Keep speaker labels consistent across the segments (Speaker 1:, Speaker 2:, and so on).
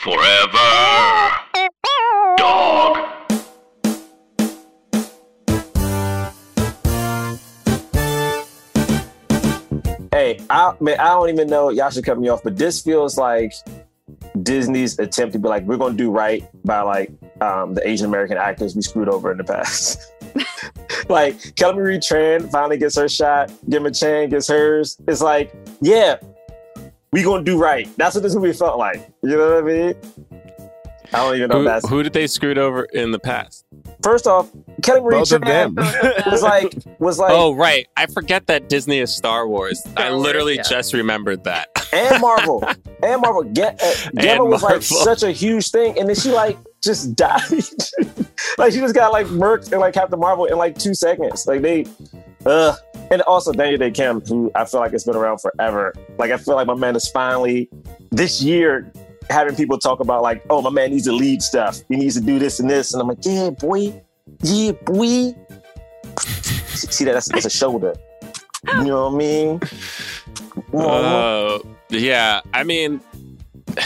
Speaker 1: Forever. Dog.
Speaker 2: Hey, I man, I don't even know. Y'all should cut me off, but this feels like Disney's attempt to be like, we're gonna do right by like um, the Asian American actors we screwed over in the past. like Kelly Marie Tran finally gets her shot, Gemma Chan gets hers. It's like, yeah, we gonna do right. That's what this movie felt like. You know what I mean? I don't even know
Speaker 3: Who,
Speaker 2: if that's
Speaker 3: who did they screwed over in the past?
Speaker 2: first off, Kelly Marie
Speaker 4: Both of them.
Speaker 2: Tran was like was like
Speaker 3: oh, right. I forget that Disney is Star Wars. I
Speaker 5: Star Wars,
Speaker 3: literally
Speaker 5: yeah.
Speaker 3: just remembered that.
Speaker 2: and Marvel. and Marvel. Get uh, Gemma was like such a huge thing, and then she like just died. like she just got like murked and like Captain Marvel in like two seconds. Like they, uh, and also Daniel Dae Kim, who I feel like it's been around forever. Like I feel like my man is finally this year having people talk about like, oh, my man needs to lead stuff. He needs to do this and this, and I'm like, yeah, boy, yeah, boy. See that? That's, that's a shoulder. You know what I mean?
Speaker 3: Oh, yeah. I mean,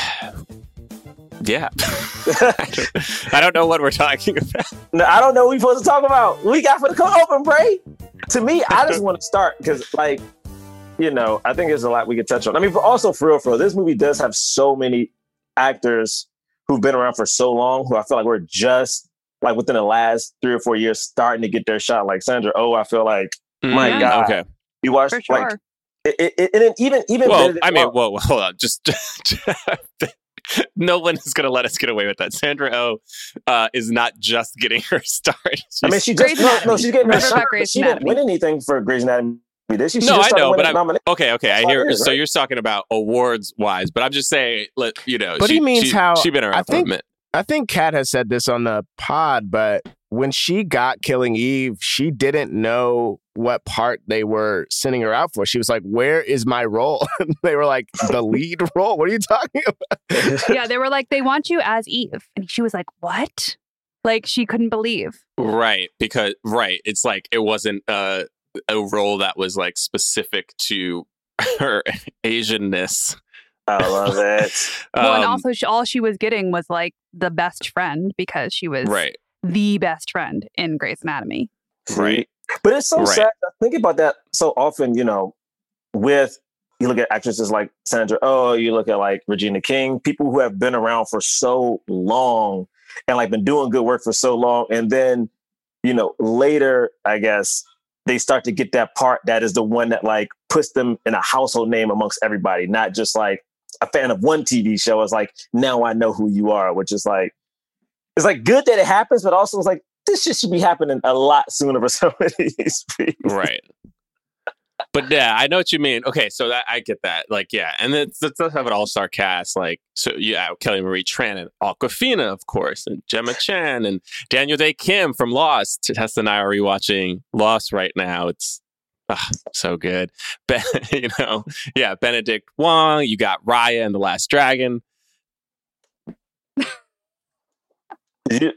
Speaker 3: yeah. I, don't, I don't know what we're talking about.
Speaker 2: No, I don't know what we're supposed to talk about. We got for the open, Bray. To me, I just want to start because, like, you know, I think there's a lot we could touch on. I mean, but also for real, for real, this movie does have so many actors who've been around for so long who I feel like we're just like within the last three or four years starting to get their shot. Like Sandra Oh, I feel like My
Speaker 3: Mm,
Speaker 2: God.
Speaker 3: Okay.
Speaker 2: you watched
Speaker 5: For sure.
Speaker 2: like it, it, it, and then even even
Speaker 3: Well, I mean,
Speaker 2: Wong-
Speaker 3: whoa, whoa, hold on. Just no one is going to let us get away with that. Sandra Oh uh, is not just getting her start.
Speaker 2: I mean, she
Speaker 5: Grey's
Speaker 2: just no, no, she's getting her
Speaker 5: Remember
Speaker 2: shot,
Speaker 5: about
Speaker 2: but
Speaker 5: Grey's
Speaker 2: she didn't
Speaker 5: Anatomy.
Speaker 2: win anything for Grey's Anatomy. Did she? She
Speaker 3: No, I know, but I'm-
Speaker 2: nominations.
Speaker 3: okay, okay. I hear.
Speaker 2: years,
Speaker 3: So
Speaker 2: right?
Speaker 3: you're talking about awards wise, but I'm just saying, let you know.
Speaker 4: But
Speaker 3: she,
Speaker 4: he means
Speaker 3: she,
Speaker 4: how-
Speaker 3: she been around
Speaker 4: I
Speaker 3: for
Speaker 4: think-
Speaker 3: a minute.
Speaker 4: I think Kat has said this on the pod, but when she got Killing Eve, she didn't know what part they were sending her out for. She was like, Where is my role? And they were like, The lead role? What are you talking about?
Speaker 5: yeah, they were like, they want you as Eve. And she was like, what? Like, she couldn't believe.
Speaker 3: Right, because right, it's like it wasn't uh, a role that was like specific to her Asianness.
Speaker 2: I love it.
Speaker 5: well, and
Speaker 3: Um,
Speaker 5: also, she, all she was getting was like the best friend because she was
Speaker 3: right,
Speaker 5: the best friend in Grey's Anatomy.
Speaker 3: right.
Speaker 2: But it's so
Speaker 3: Right.
Speaker 2: sad. I think about that so often, you know, with you look at actresses like Sandra Oh, you look at like Regina King, people who have been around for so long and like been doing good work for so long. And then, you know, later, I guess, they start to get that part that is the one that like puts them in a household name amongst everybody, not just like a fan of one TV show. It's like, now I know who you are, which is like, it's like good that it happens, but also it's like, this shit should be happening a lot sooner for some of these people.
Speaker 3: right. But yeah, I know what you mean. Okay, so that I get that. Like, yeah, and it's it does have an all star cast. Like, so yeah, Kelly Marie Tran and Awkwafina, of course, and Gemma Chan and Daniel Dae Kim from Lost. Tessa and I are rewatching Lost right now. It's ah, so good. Ben, you know, yeah, Benedict Wong. You got Raya and the Last Dragon.
Speaker 2: You-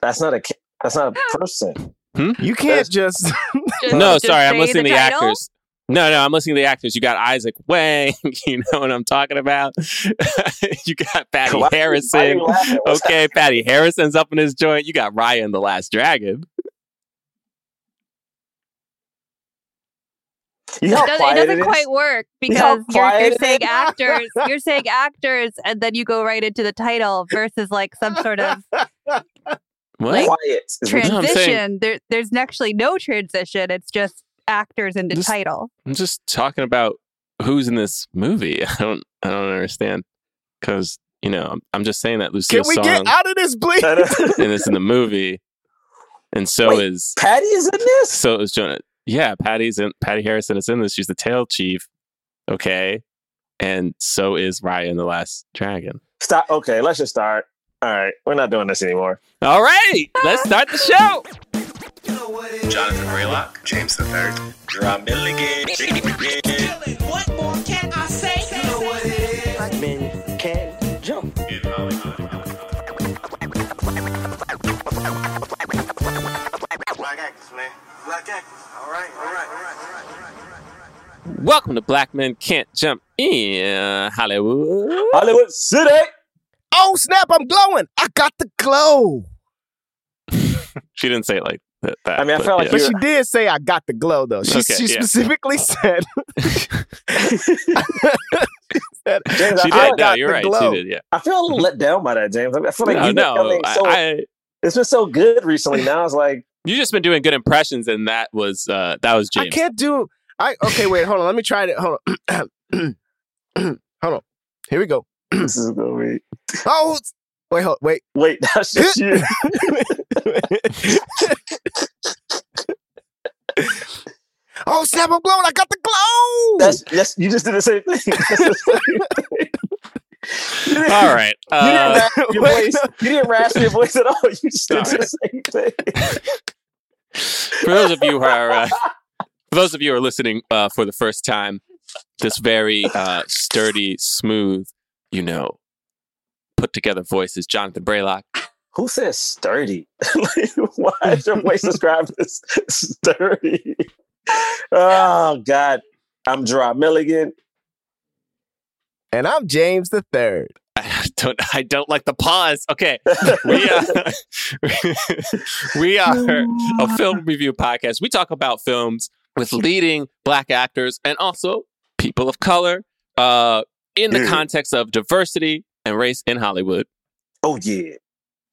Speaker 2: that's not a that's not a person. Hmm?
Speaker 4: You can't just
Speaker 5: Just-
Speaker 3: no,
Speaker 5: just
Speaker 3: sorry, I'm listening
Speaker 5: the
Speaker 3: to the
Speaker 5: title?
Speaker 3: actors. No, no, I'm listening to the actors. You got Izaac Wang. You know what I'm talking about. you got Patti
Speaker 2: Why- why are
Speaker 3: Harrison.
Speaker 2: you laughing? What's
Speaker 3: Okay, Patti Harrison's up in his joint. You got Ryan the Last Dragon.
Speaker 2: You
Speaker 5: It,
Speaker 2: know how
Speaker 5: does, it doesn't
Speaker 2: is?
Speaker 5: quite work
Speaker 2: You know how
Speaker 5: because you're,
Speaker 2: quiet
Speaker 5: you're saying actors, you're saying actors, and then you go right into the title versus like some sort of
Speaker 3: What?
Speaker 5: Like,
Speaker 2: quiet. is
Speaker 3: No,
Speaker 5: transition. There, there's actually no transition. It's just actors into
Speaker 3: Just-
Speaker 5: title.
Speaker 3: I'm just talking about who's in this movie. I don't. I don't understand. Because you know, I'm, I'm just saying that Lucille
Speaker 4: Can we
Speaker 3: Soong
Speaker 4: get out of this, please?
Speaker 3: and is in the movie, and so
Speaker 2: Wait.
Speaker 3: is
Speaker 2: Patti is in this.
Speaker 3: so is Jonah. Yeah, Patti's in. Patti Harrison is in this. She's the tail chief. Okay, and so is Ryan the Last Dragon.
Speaker 2: Stop. Okay, let's just start. All right, we're not doing this anymore.
Speaker 3: All right, let's start the show.
Speaker 6: Jonathan Braylock, James the Third, Jerah Milligan.
Speaker 7: What more can I say? You know what it is.
Speaker 8: Black men can't jump.
Speaker 6: Black actors, man. Black actors. All right, all right, all right, all right, all right. All right.
Speaker 3: Welcome to Black Men Can't Jump in Hollywood.
Speaker 2: Hollywood City.
Speaker 4: Oh, snap! I'm glowing. I got the glow.
Speaker 3: She didn't say it like that. that,
Speaker 2: I mean, I felt like
Speaker 3: yeah.
Speaker 4: But she did say I got the glow though. She,
Speaker 3: Okay,
Speaker 4: she
Speaker 3: yeah.
Speaker 4: specifically said, said,
Speaker 2: James,
Speaker 3: She
Speaker 2: I,
Speaker 3: did.
Speaker 2: feel
Speaker 3: No, you're
Speaker 4: the
Speaker 3: right.
Speaker 4: glow.
Speaker 3: She did. Yeah.
Speaker 2: I feel a little let down by that, James. I feel like
Speaker 3: no,
Speaker 2: you,
Speaker 3: no.
Speaker 2: So,
Speaker 3: I,
Speaker 2: it's been so good recently. Now it's like,
Speaker 3: you just been doing good impressions, and that was uh, that was James.
Speaker 4: I can't do. I okay. Wait, hold on. Let me try it. Hold on. hold on. Here we go.
Speaker 2: this is gonna be.
Speaker 4: Oh, it's- wait, hold, wait.
Speaker 2: Wait, that's just you.
Speaker 4: oh snap! I'm glowing. I got the glow.
Speaker 2: That's yes. You just did the same thing. That's the same thing. You didn't-
Speaker 3: All right.
Speaker 2: You didn't,
Speaker 3: Uh,
Speaker 2: rasp your voice. you didn't rasp your voice at all. You just did the same thing.
Speaker 3: For those of you who are uh, for those of you who are listening uh, for the first time, this very uh, sturdy, smooth, you know, put together voice is Jonathan Braylock.
Speaker 2: Who says sturdy? Like, Why is your voice described as sturdy? Oh God, I'm Jerah Milligan.
Speaker 4: and I'm James the Third.
Speaker 3: I don't I don't like the pause. Okay. We uh, we are a film review podcast. We talk about films with leading black actors and also people of color uh, in the
Speaker 2: Yeah.
Speaker 3: context of diversity and race in Hollywood.
Speaker 2: Oh yeah.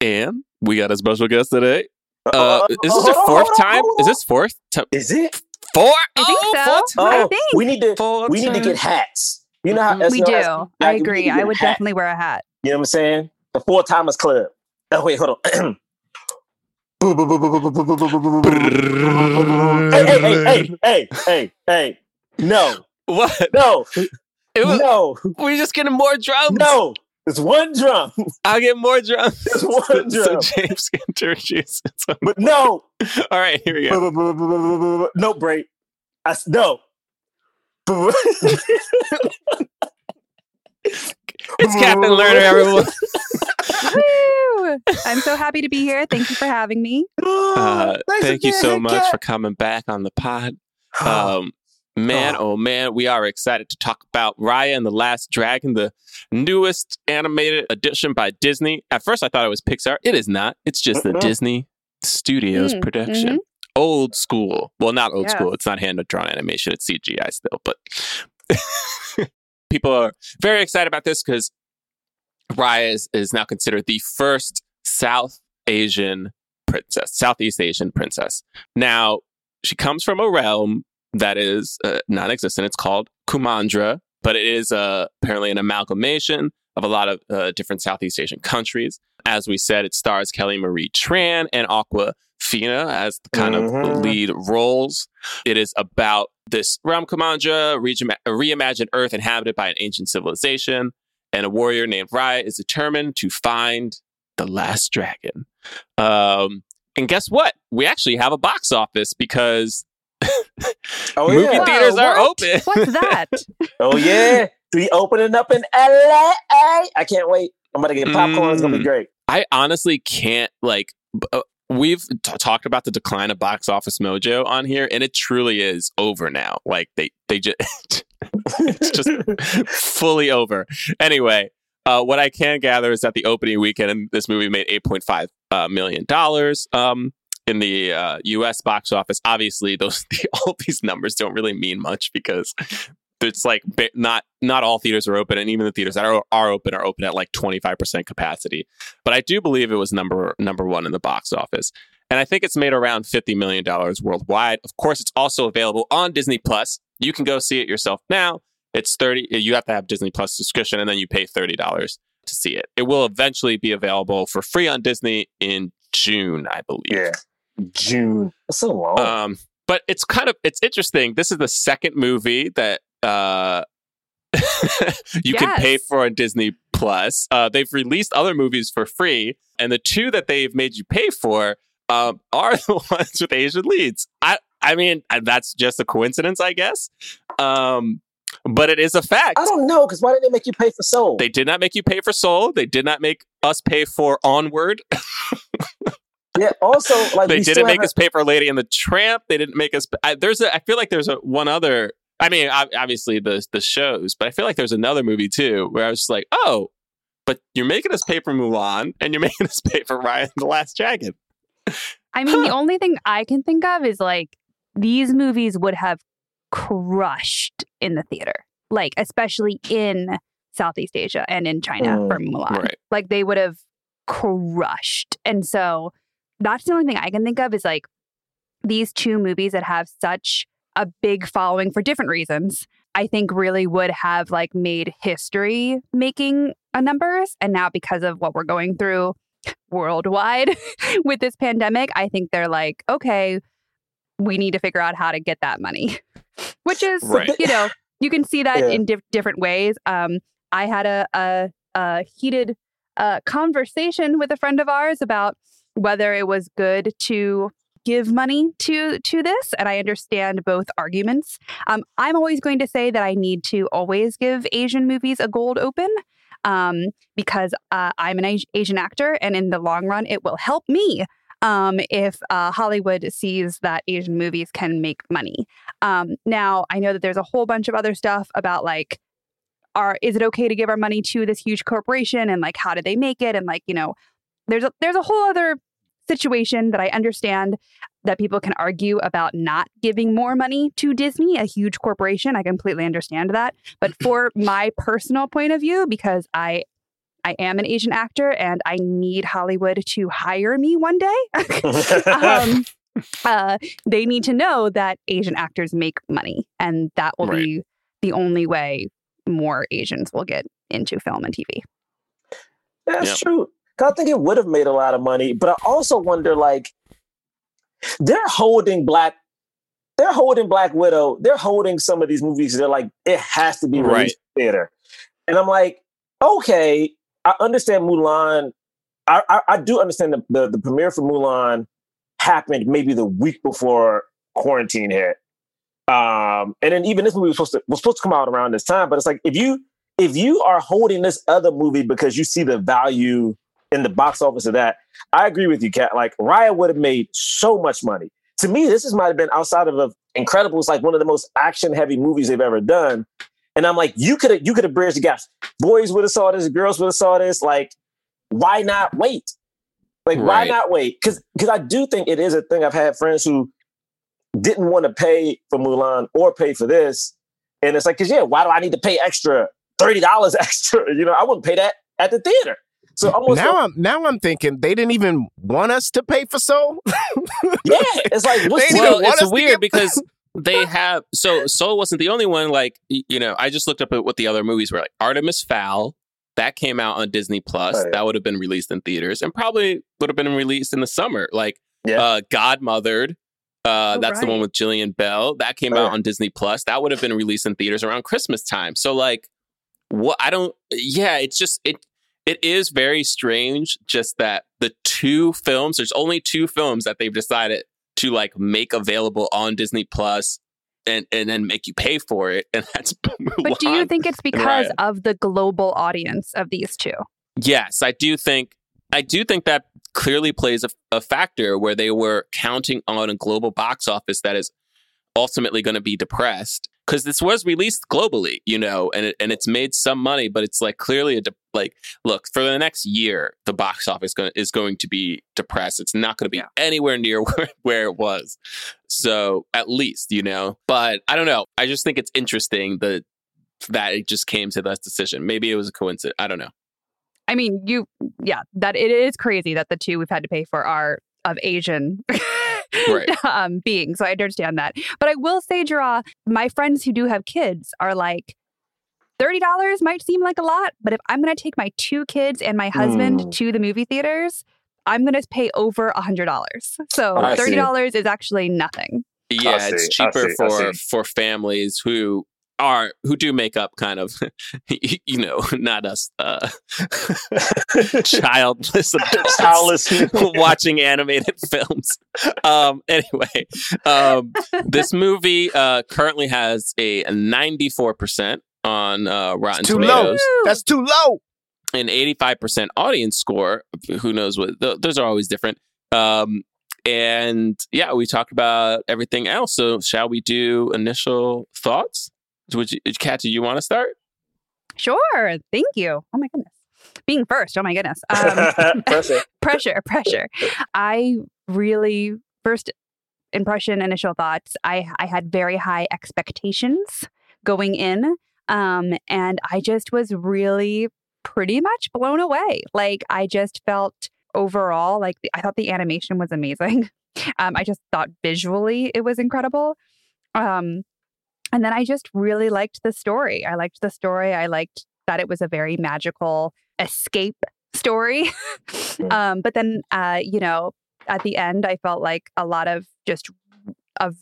Speaker 3: And we got a special guest today. Uh,
Speaker 2: Uh,
Speaker 3: is this
Speaker 2: hold
Speaker 3: your fourth time? Is this fourth? Ti-
Speaker 2: Is it?
Speaker 3: four?
Speaker 5: I think
Speaker 3: Oh,
Speaker 5: so.
Speaker 3: four
Speaker 5: I
Speaker 2: Oh,
Speaker 5: think.
Speaker 2: we need to.
Speaker 3: Four
Speaker 2: We need to get hats. You know how
Speaker 3: Mhm.
Speaker 5: We do.
Speaker 2: has-
Speaker 5: I
Speaker 2: like, we
Speaker 5: agree. I would definitely wear a hat.
Speaker 2: You know what I'm saying? The Four Timers Club. Oh wait, hold on. hey, hey, hey, hey, hey, hey, hey. No,
Speaker 3: What?
Speaker 2: no,
Speaker 3: It was,
Speaker 2: no,
Speaker 3: We're just getting more drums.
Speaker 2: no. It's one drum,
Speaker 3: I'll get more drums.
Speaker 2: It's one
Speaker 3: so
Speaker 2: drum.
Speaker 3: James can introduce it.
Speaker 2: But no.
Speaker 3: All right, here we go.
Speaker 2: No break. I s- no.
Speaker 3: It's Captain Lerner, everyone.
Speaker 5: I'm so happy to be here. Thank you for having me.
Speaker 3: Uh,
Speaker 2: Thanks
Speaker 3: thank you so much
Speaker 2: Kat.
Speaker 3: for coming back on the pod. Um, man,
Speaker 2: Oh.
Speaker 3: oh man, we are excited to talk about Raya and the Last Dragon, the newest animated edition by Disney. At first, I thought it was Pixar. It is not. It's just the
Speaker 2: Mm-mm.
Speaker 3: Disney Studios
Speaker 5: Mm,
Speaker 3: production. Old school. Well, not old school. It's not hand drawn animation. It's CGI still, but people are very excited about this because Raya is, is now considered the first South Asian princess, Southeast Asian princess. Now, she comes from a realm that is uh, non existent. It's called Kumandra, but it is uh, apparently an amalgamation of a lot of uh, different Southeast Asian countries. As we said, it stars Kelly Marie Tran and Aqua Fina as the kind of
Speaker 2: Mhm.
Speaker 3: lead roles. It is about this realm Kumandra, reima- a reimagined Earth inhabited by an ancient civilization, and a warrior named Raya is determined to find the last dragon. Um, and guess what? We actually have a box office because
Speaker 2: Oh
Speaker 3: movie
Speaker 2: yeah.
Speaker 5: Whoa,
Speaker 3: theaters are
Speaker 5: what?
Speaker 3: open.
Speaker 5: What's that?
Speaker 2: Oh yeah. We opening up in LA. I can't wait. I'm gonna get popcorn. It's gonna be
Speaker 3: Mm.
Speaker 2: great.
Speaker 3: I honestly can't like. b- uh, we've t- talked about the decline of box office mojo on here, and it truly is over now. Like they they just it's just fully over. Anyway, uh, what I can gather is that the opening weekend, and this movie made eight point five uh, million dollars. Um, in the uh, U.S. box office, obviously, those the, all these numbers don't really mean much because it's like not not all theaters are open, and even the theaters that are are open are open at like twenty five percent capacity. But I do believe it was number number one in the box office, and I think it's made around fifty million dollars worldwide. Of course, it's also available on Disney Plus. You can go see it yourself now. It's thirty. You have to have Disney Plus subscription, and then you pay thirty dollars to see it. It will eventually be available for free on Disney in June, I believe.
Speaker 2: Yeah. June. That's so long.
Speaker 3: Um, but it's kind of it's interesting. This is the second movie that uh, you can pay for on Disney Plus. Uh, they've released other movies for free, and the two that they've made you pay for um, are the ones with Asian leads. I I mean that's just a coincidence, I guess. Um, but it is a fact.
Speaker 2: I don't know because why did they make you pay for Soul?
Speaker 3: They did not make you pay for Soul. They did not make us pay for Onward.
Speaker 2: yeah. Also, like
Speaker 3: they
Speaker 2: we
Speaker 3: didn't
Speaker 2: still
Speaker 3: make
Speaker 2: haven't-
Speaker 3: us pay for Lady and the Tramp. They didn't make us. I, there's a. I feel like there's a one other. I mean, obviously the the shows, but I feel like there's another movie too where I was just like, oh, but you're making us pay for Mulan and you're making us pay for Raya and the Last Dragon.
Speaker 5: I mean, the only thing I can think of is like these movies would have crushed in the theater, like especially in Southeast Asia and in China
Speaker 2: Mm,
Speaker 5: for Mulan.
Speaker 3: right.
Speaker 5: Like they would have crushed. And so that's the only thing I can think of is like these two movies that have such a big following for different reasons. I think really would have like made history making a numbers. And now because of what we're going through worldwide with this pandemic, I think they're like, okay, we need to figure out how to get that money, which is,
Speaker 3: Right.
Speaker 5: you know, you can see that
Speaker 2: Yeah.
Speaker 5: in dif- different ways. Um, I had a, a, a heated uh, conversation with a friend of ours about whether it was good to give money to to this and i understand both arguments. Um, i'm always going to say that i need to always give asian movies a gold open um, because uh, i'm an asian actor and in the long run it will help me um, if uh, hollywood sees that asian movies can make money. Um, now i know that there's a whole bunch of other stuff about like are is it okay to give our money to this huge corporation and like how do they make it and like you know there's a there's a whole other situation that I understand that people can argue about not giving more money to Disney, a huge corporation. I completely understand that. But for my personal point of view, because I I am an Asian actor and I need Hollywood to hire me one day. um, uh, they need to know that Asian actors make money, and that will
Speaker 3: Right.
Speaker 5: be the only way more Asians will get into film and TV.
Speaker 2: That's
Speaker 3: Yep.
Speaker 2: true. I think it would have made a lot of money, but I also wonder like they're holding black they're holding Black Widow, they're holding some of these movies, they're like, it has to be released in theater. And I'm like, okay, I understand Mulan. I, I, I do understand the, the the premiere for Mulan happened maybe the week before quarantine hit. Um, and then even this movie was supposed to was supposed to come out around this time, but it's like if you if you are holding this other movie because you see the value in the box office of that, I agree with you, Kat. Like Raya would have made so much money. To me, this is might have been outside of the Incredibles, like one of the most action heavy movies they've ever done. And I'm like, you could have you could have bridged the gaps. Boys would have saw this, girls would have saw this. Like, why not wait? Like, why not wait? Because because I do think it is a thing. I've had friends who didn't want to pay for Mulan or pay for this, and it's like, because yeah, why do I need to pay extra thirty dollars extra? You know, I wouldn't pay that at the theater. So almost
Speaker 4: now I'm now I'm thinking they didn't even want us to pay for Soul.
Speaker 2: yeah, it's like what's
Speaker 3: well, it's weird
Speaker 4: get-
Speaker 3: because they have so Soul wasn't the only one. Like you know, I just looked up at what the other movies were like. Artemis Fowl that came out on Disney Plus.
Speaker 2: Yeah.
Speaker 3: That would have been released in theaters and probably would have been released in the summer. Like
Speaker 2: Yeah.
Speaker 3: uh, Godmothered. Uh,
Speaker 5: Oh,
Speaker 3: that's the one with Gillian Bell. That came
Speaker 2: Oh,
Speaker 3: out
Speaker 2: yeah.
Speaker 3: on Disney Plus. That would have been released in theaters around Christmas time. So like, what I don't. Yeah, it's just it. It is very strange. Just that the two films. There's only two films that they've decided to like make available on Disney Plus and and then make you pay for it. And that's
Speaker 5: But do you think it's because of the global audience of these two?
Speaker 3: Yes, I do think I do think that clearly plays a, a factor where they were counting on a global box office that is ultimately going to be depressed because this was released globally, you know, and it, and it's made some money, but it's like clearly a de- like look for the next year the box office going is going to be depressed. It's not going to be anywhere near where, where it was. So at least you know, but I don't know. I just think it's interesting that that it just came to that decision. Maybe it was a coincidence. I don't know.
Speaker 5: I mean, you, yeah, that it is crazy that the two we've had to pay for are of Asian
Speaker 3: Right.
Speaker 5: um, beings. So I understand that. But I will say, Draw, my friends who do have kids are like, $30 might seem like a lot, but if I'm going to take my two kids and my husband
Speaker 2: Mm.
Speaker 5: to the movie theaters, I'm going to pay over $100. So $30 is actually nothing.
Speaker 3: Yeah,
Speaker 2: I
Speaker 3: it's cheaper
Speaker 2: see,
Speaker 3: for for families who are who do make up kind of you know not us uh childless adults
Speaker 2: Childless.
Speaker 3: watching animated films um anyway um this movie uh currently has a 94% on uh rotten
Speaker 4: too
Speaker 3: tomatoes
Speaker 4: low. That's too low.
Speaker 3: an 85% audience score. Who knows what th- those are always different. Um, and yeah, we talked about everything else. So shall we do initial thoughts? Would you, Kat, do you want to start?
Speaker 5: Sure. Thank you. Oh my goodness. being first. Oh my goodness. Um,
Speaker 2: Pressure.
Speaker 5: pressure, pressure. I really first impression, initial thoughts. I I had very high expectations going in, um, and I just was really pretty much blown away. Like I just felt overall like the, I thought the animation was amazing. Um, I just thought visually it was incredible. Um, and then I just really liked the story. I liked the story. I liked that it was a very magical escape story. um, but then, uh, you know, at the end, I felt like a lot of just of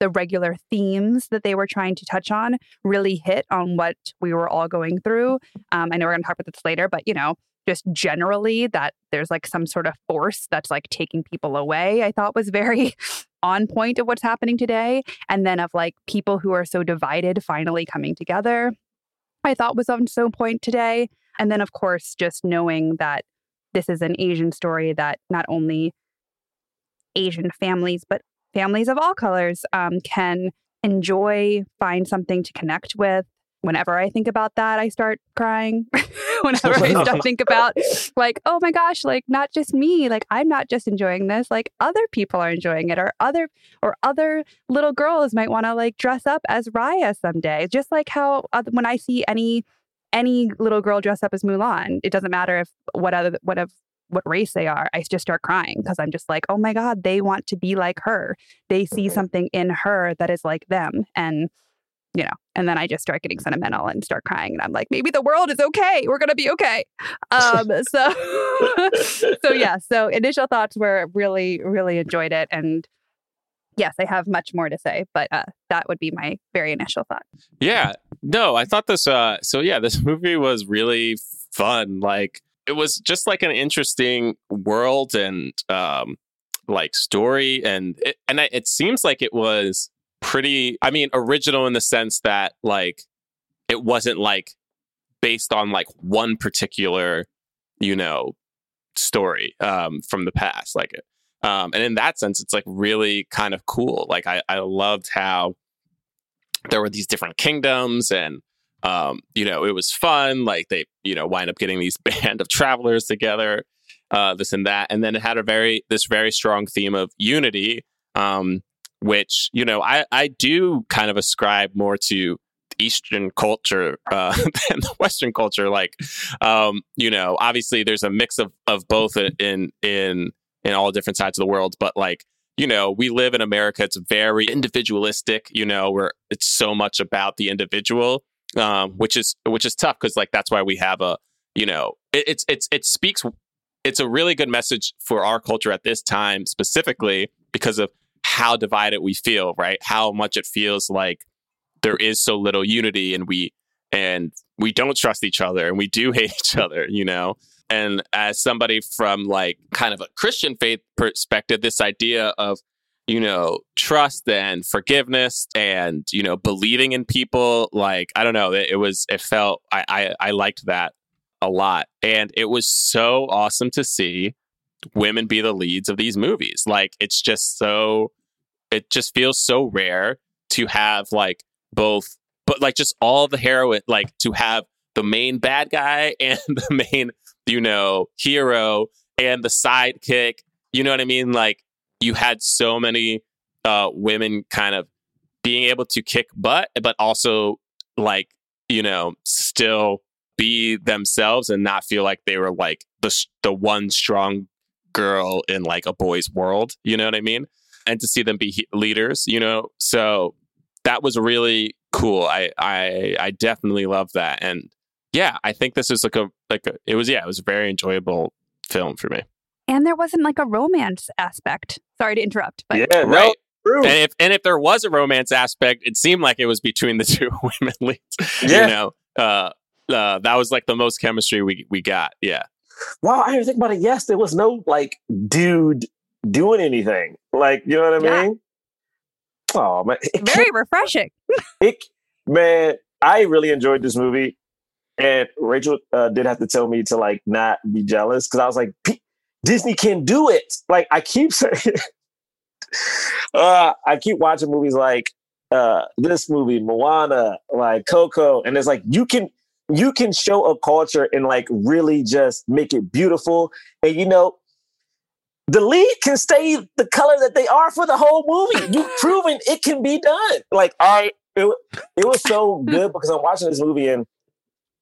Speaker 5: the regular themes that they were trying to touch on really hit on what we were all going through. Um, I know we're going to talk about this later, but you know, just generally that there's like some sort of force that's like taking people away, I thought was very on point of what's happening today. And then of like people who are so divided finally coming together, I thought was on so point today. And then, of course, just knowing that this is an Asian story that not only Asian families, but families of all colors um, can enjoy, find something to connect with. Whenever I think about that, I start crying. Whenever I start think about like, oh my gosh, like not just me, like I'm not just enjoying this, like other people are enjoying it, or other or other little girls might want to like dress up as Raya someday. Just like how uh, when I see any any little girl dress up as Mulan, it doesn't matter if what other what of what race they are. I just start crying because I'm just like, oh my god, they want to be like her. They see something in her that is like them, and you know, and then I just start getting sentimental and start crying, and I'm like, maybe the world is okay. We're gonna be okay. Um, so, so yeah. So initial thoughts were really, really enjoyed it, and yes, I have much more to say, but uh, that would be my very initial thought.
Speaker 3: Yeah. No, I thought this uh so yeah, this movie was really fun. Like it was just like an interesting world and um like story and it, and I- it seems like it was pretty I mean original in the sense that like it wasn't like based on like one particular you know story um from the past like um and in that sense it's like really kind of cool like I I loved how there were these different kingdoms and um, you know, it was fun. Like they, you know, wind up getting these band of travelers together, uh, this and that, and then it had a very this very strong theme of unity, um, which you know I I do kind of ascribe more to Eastern culture uh, than the Western culture. Like, um, you know, obviously there's a mix of of both in in in all different sides of the world, but like you know, we live in America. It's very individualistic. You know, where it's so much about the individual um, which is which is tough because like that's why we have a you know it, it's it's it speaks it's a really good message for our culture at this time specifically because of how divided we feel right how much it feels like there is so little unity and we and we don't trust each other and we do hate each other you know and as somebody from like kind of a christian faith perspective this idea of you know, trust and forgiveness and, you know, believing in people. Like, I don't know, it, it was, it felt, I, I, I liked that a lot. And it was so awesome to see women be the leads of these movies. Like, it's just so, it just feels so rare to have like both, but like just all the heroine, like to have the main bad guy and the main, you know, hero and the sidekick. You know what I mean? Like, you had so many uh, women kind of being able to kick butt, but also like you know still be themselves and not feel like they were like the the one strong girl in like a boy's world. You know what I mean? And to see them be he- leaders, you know, so that was really cool. I I I definitely love that, and yeah, I think this is like a like a, it was yeah, it was a very enjoyable film for me.
Speaker 5: And there wasn't like a romance aspect. Sorry to interrupt, but
Speaker 2: yeah, no,
Speaker 3: Right.
Speaker 2: true.
Speaker 3: And if and if there was a romance aspect, it seemed like it was between the two women leads.
Speaker 2: Yeah.
Speaker 3: You know, uh, uh, that was like the most chemistry we we got. Yeah,
Speaker 2: Wow, I didn't think about it. Yes, there was no like dude doing anything. Like, you know what I
Speaker 5: Yeah.
Speaker 2: mean? Oh man,
Speaker 5: very refreshing.
Speaker 2: it, man, I really enjoyed this movie, and Rachel uh, did have to tell me to like not be jealous because I was like, Disney can do it. Like, I keep saying, uh, I keep watching movies like uh, this movie, Moana, like Coco, and it's like you can you can show a culture and like really just make it beautiful. And you know, the lead can stay the color that they are for the whole movie. You've proven it can be done. Like I, it, it was so good because I'm watching this movie and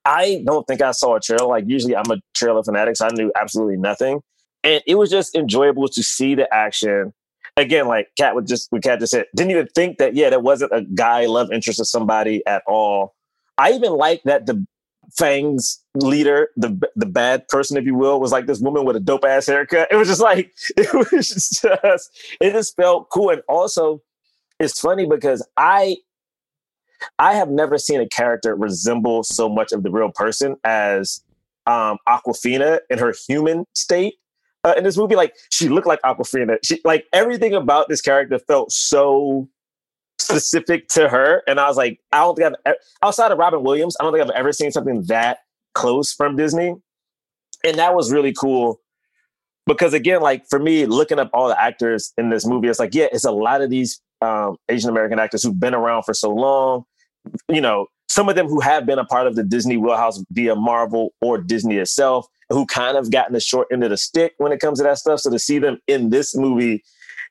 Speaker 2: I don't think I saw a trailer. Like usually I'm a trailer fanatic, so I knew absolutely nothing. And it was just enjoyable to see the action. Again, like Kat would just what Kat just said, didn't even think that, yeah, there wasn't a guy love interest of somebody at all. I even like that the Fang's leader, the the bad person, if you will, was like this woman with a dope ass haircut. It was just like it was just it just felt cool. And also, it's funny because I I have never seen a character resemble so much of the real person as um Awkwafina in her human state. Uh, in this movie, like she looked like Awkwafina. She like everything about this character felt so specific to her, and I was like, I don't think I've outside of Robin Williams, I don't think I've ever seen something that close from Disney, and that was really cool. Because again, like for me, looking up all the actors in this movie, it's like, yeah, it's a lot of these um, Asian American actors who've been around for so long. You know, some of them who have been a part of the Disney wheelhouse via Marvel or Disney itself, who kind of gotten the short end of the stick when it comes to that stuff. So to see them in this movie,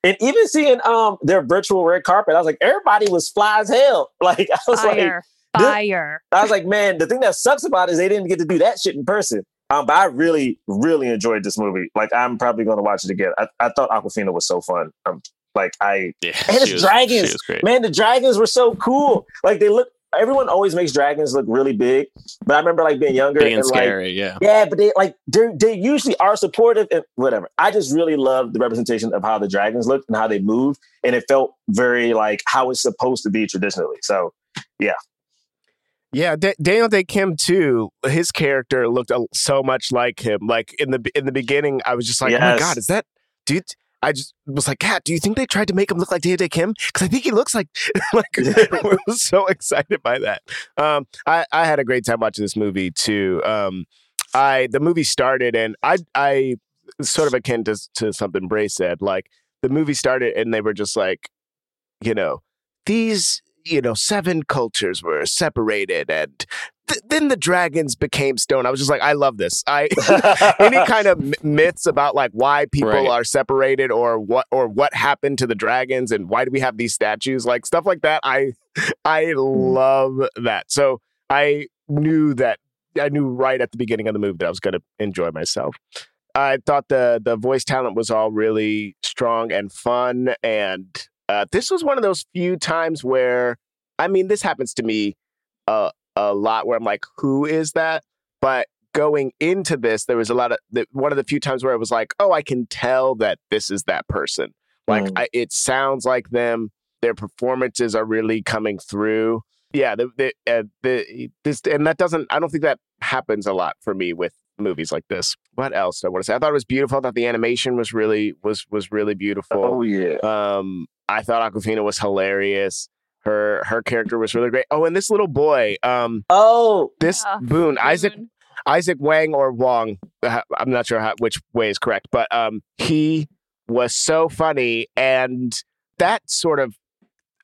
Speaker 2: and even seeing um their virtual red carpet, I was like, everybody was fly as hell. Like I was like,
Speaker 5: Fire.
Speaker 2: this-
Speaker 5: Fire.
Speaker 2: I was like, man, the thing that sucks about it is they didn't get to do that shit in person. Um, but I really, really enjoyed this movie. Like, I'm probably going to watch it again. I, I thought Awkwafina was so fun. Um, like, I
Speaker 3: Yeah,
Speaker 2: And it's
Speaker 3: was-
Speaker 2: dragons.
Speaker 3: She was great.
Speaker 2: man, the dragons were so cool. Like, they look. Everyone always makes dragons look really big, but I remember like being younger
Speaker 3: Big and
Speaker 2: and like,
Speaker 3: scary, yeah.
Speaker 2: yeah, but they like they they usually are supportive and whatever. I just really love the representation of how the dragons looked and how they moved, and it felt very like how it's supposed to be traditionally. So
Speaker 4: Yeah, Da- Daniel Dae Kim too. His character looked so much like him. Like in the in the beginning, I was just like, "Oh my god, is that dude?" I just was like, "Kat, do you think they tried to make him look like Daniel Dae Kim? Because I think he looks like like." I was so excited by that. Um, I I had a great time watching this movie too. Um, I the movie started and I I sort of akin to to something Bray said. Like the movie started and they were just like, you know, these you know seven cultures were separated and th- then the dragons became stone. I was just like i love this. I any kind of m- myths about like why people
Speaker 3: Right.
Speaker 4: are separated or what or what happened to the dragons and why do we have these statues? Like stuff like that. I i love that. So i knew that i knew right at the beginning of the movie that i was going to enjoy myself. I thought the the voice talent was all really strong and fun and uh, this was one of those few times where i mean this happens to me uh, a lot where i'm like who is that? But going into this there was a lot of the, one of the few times where I was like oh i can tell that this is that person. Like
Speaker 2: Mm.
Speaker 4: I, it sounds like them. Their performances are really coming through. Yeah the, the, uh, the this and that doesn't i don't think that happens a lot for me with movies like this. What else do i want to say? I thought it was beautiful i thought the animation was really was was really beautiful.
Speaker 2: Oh yeah,
Speaker 4: um, I thought Awkwafina was hilarious. Her her character was really great. Oh, and this little boy, um,
Speaker 2: oh
Speaker 4: this
Speaker 5: Yeah,
Speaker 4: Boun, Isaac
Speaker 5: Boun.
Speaker 4: Izaac Wang or Wong, uh, I'm not sure how, which way is correct, but um, he was so funny, and that sort of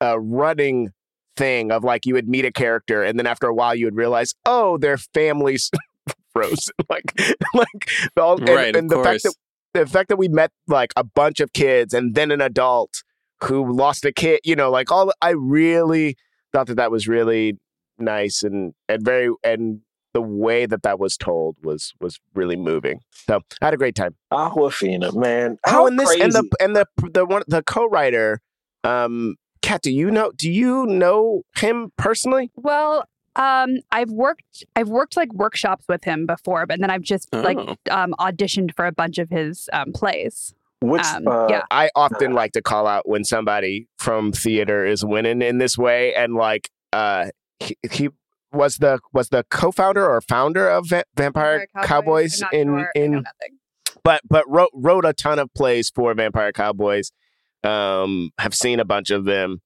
Speaker 4: uh, running thing of like you would meet a character, and then after a while you would realize, oh, their families frozen, like like all, and,
Speaker 3: Right, of
Speaker 4: and the fact that the fact that we met like a bunch of kids and then an adult who lost a kid, you know, like all I really thought that that was really nice and and very and the way that that was told was was really moving. So I had a great time.
Speaker 2: Awkwafina, man.
Speaker 4: How
Speaker 2: How
Speaker 4: and this
Speaker 2: crazy.
Speaker 4: and the and the the one the co-writer, um, Kat, do you know do you know him personally?
Speaker 5: Well, um, I've worked I've worked like workshops with him before, but then I've just like
Speaker 3: Oh.
Speaker 5: um, auditioned for a bunch of his um, plays.
Speaker 2: Which
Speaker 5: um,
Speaker 2: uh,
Speaker 5: yeah.
Speaker 4: I often like to call out when somebody from theater is winning in this way, and like uh, he, he was the was the co-founder or founder of Va- Vampire Cowboys,
Speaker 5: I'm
Speaker 4: in
Speaker 5: sure.
Speaker 4: In
Speaker 5: nothing.
Speaker 4: but but wrote wrote a ton of plays for Vampire Cowboys. Um, have seen a bunch of them.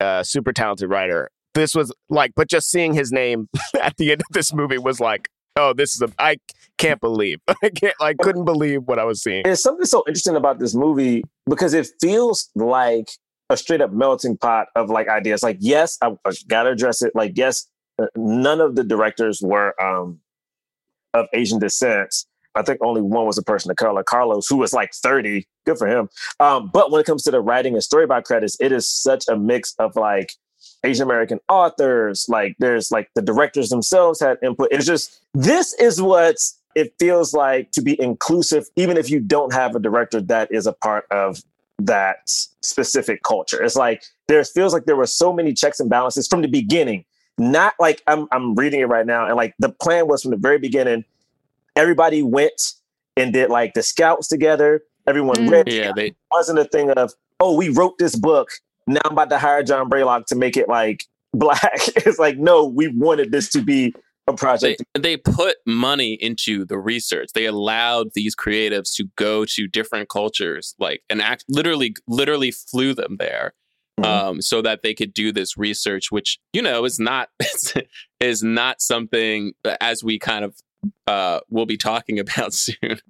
Speaker 4: Uh, super talented writer. This was like, but just seeing his name at the end of this movie was like, oh, this is a. I can't believe. I can't. I couldn't believe what I was seeing.
Speaker 2: There's something so interesting about this movie because it feels like a straight up melting pot of like ideas. Like, yes, I, I gotta address it. Like, yes, uh, none of the directors were um, of Asian descent. I think only one was a person of color, Carlos, who was like 30. Good for him. Um, but when it comes to the writing and storyboard credits, it is such a mix of like Asian American authors. Like there's like the directors themselves had input. It's just this is what it feels like to be inclusive, even if you don't have a director that is a part of that specific culture. It's like there feels like there were so many checks and balances from the beginning. Not like I'm I'm reading it right now, and like the plan was from the very beginning. Everybody went and did like the scouts together. Everyone
Speaker 5: Mm.
Speaker 2: read.
Speaker 3: Yeah, they
Speaker 2: It wasn't a thing of oh we wrote this book. Now I'm about to hire John Braylock to make it like black. it's like no, we wanted this to be a project.
Speaker 3: they put money into the research. They allowed these creatives to go to different cultures, like and act literally, literally flew them there,
Speaker 2: Mhm.
Speaker 3: um, so that they could do this research, which you know is not is not something as we kind of uh, we'll be talking about soon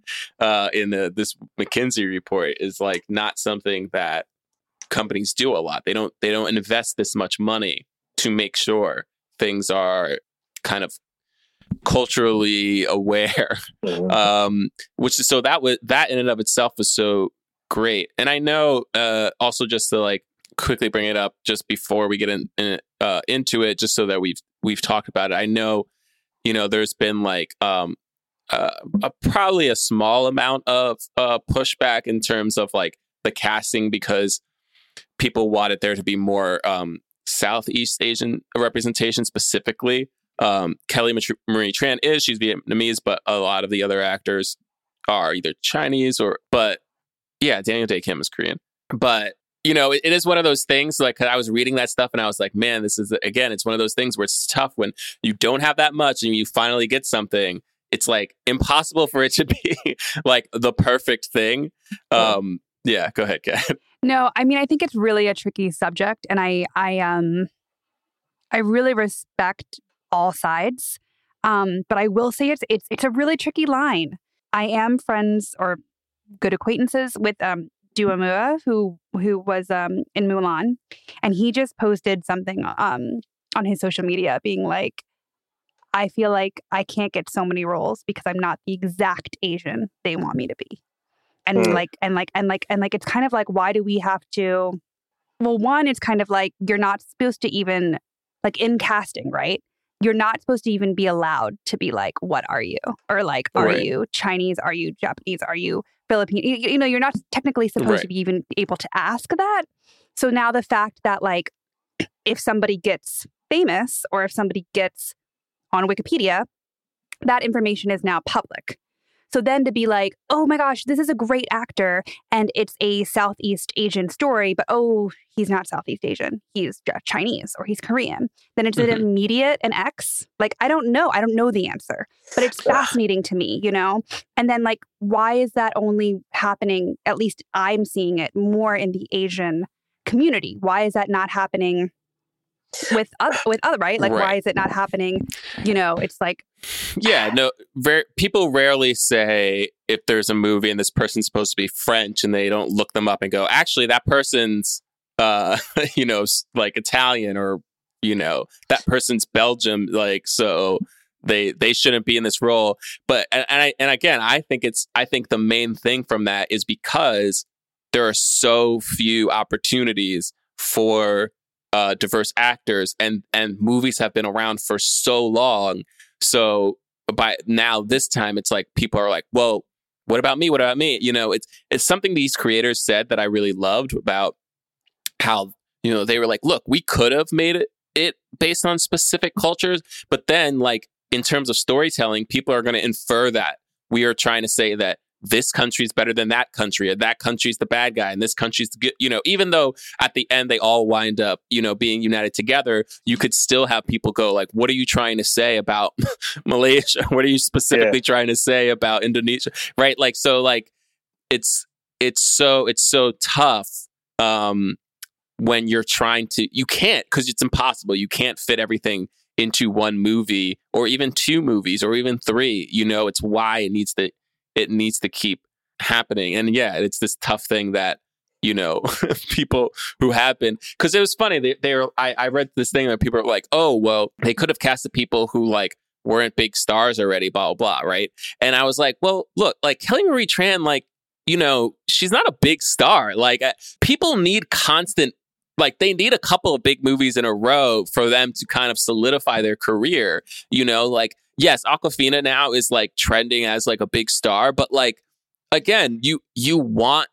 Speaker 3: uh, in the, this McKinsey report is like not something that companies do a lot. They don't they don't invest this much money to make sure things are kind of culturally aware
Speaker 2: Mhm.
Speaker 3: um which is so that was that in and of itself was so great and i know uh also just to like quickly bring it up just before we get in, in uh into it just so that we've we've talked about it i know you know there's been like um uh, a, probably a small amount of uh pushback in terms of like the casting because people wanted there to be more um southeast asian representation specifically um, Kelly Marie Tran is. She's Vietnamese, but a lot of the other actors are either Chinese or, but yeah, Daniel Dae Kim is Korean. But, you know, it, it is one of those things like I was reading that stuff and I was like, man, this is, again, it's one of those things where it's tough when you don't have that much and you finally get something. It's like impossible for it to be like the perfect thing. Um, yeah, go ahead, Kat.
Speaker 5: No, I mean I think it's really a tricky subject and I I um I really respect all sides. Um but I will say it's it's it's a really tricky line. I am friends or good acquaintances with um Doua Moua who who was um in Mulan and he just posted something um on his social media being like I feel like I can't get so many roles because I'm not the exact Asian they want me to be. And
Speaker 2: Mm.
Speaker 5: like and like and like and like it's kind of like why do we have to well one it's kind of like you're not supposed to even like in casting, right? You're not supposed to even be allowed to be like what are you? Or like are
Speaker 3: Right.
Speaker 5: you Chinese? Are you Japanese? Are you Filipino? You, you know, you're not technically supposed
Speaker 3: Right.
Speaker 5: to be even able to ask that. So now the fact that like if somebody gets famous or if somebody gets on Wikipedia, that information is now public. So then to be like, oh my gosh, this is a great actor and it's a Southeast Asian story, but oh, he's not Southeast Asian. He's Chinese or he's Korean. Then it's an
Speaker 3: Mhm.
Speaker 5: immediate an X. Like, I don't know. I don't know the answer, but it's fascinating to me, you know? And then, like, why is that only happening? At least I'm seeing it more in the Asian community. Why is that not happening? With other, with other, right? Like, why is it not happening? You know, it's like,
Speaker 3: yeah no ver- people rarely say if there's a movie and this person's supposed to be french and they don't look them up and go actually that person's uh you know like italian or you know that person's belgium like so they they shouldn't be in this role but and, and i and again i think it's i think the main thing from that is because there are so few opportunities for uh diverse actors and and movies have been around for so long so by now this time it's like people are like, well, what about me? What about me? You know, it's it's something these creators said that I really loved about how, you know, they were like, look, we could have made it it based on specific cultures, but then like in terms of storytelling, people are going to infer that we are trying to say that this country's better than that country, or that country's the bad guy, and this country's the good. You know, even though at the end they all wind up, you know, being united together, you could still have people go like, "What are you trying to say about Malaysia? What are you specifically trying to say about Indonesia?" Right? Like, so like, it's it's so it's so tough um, when you're trying to. You can't because it's impossible. You can't fit everything into one movie or even two movies or even three. You know, it's why it needs to it needs to keep happening. And yeah, it's this tough thing that you know people who have been because it was funny they, they were I, I read this thing that people are like oh well they could have cast the people who like weren't big stars already blah blah blah right? And i was like well look like kelly marie tran like you know she's not a big star. Like uh, people need constant like they need a couple of big movies in a row for them to kind of solidify their career you know? Like yes Awkwafina now is like trending as like a big star but like again you you want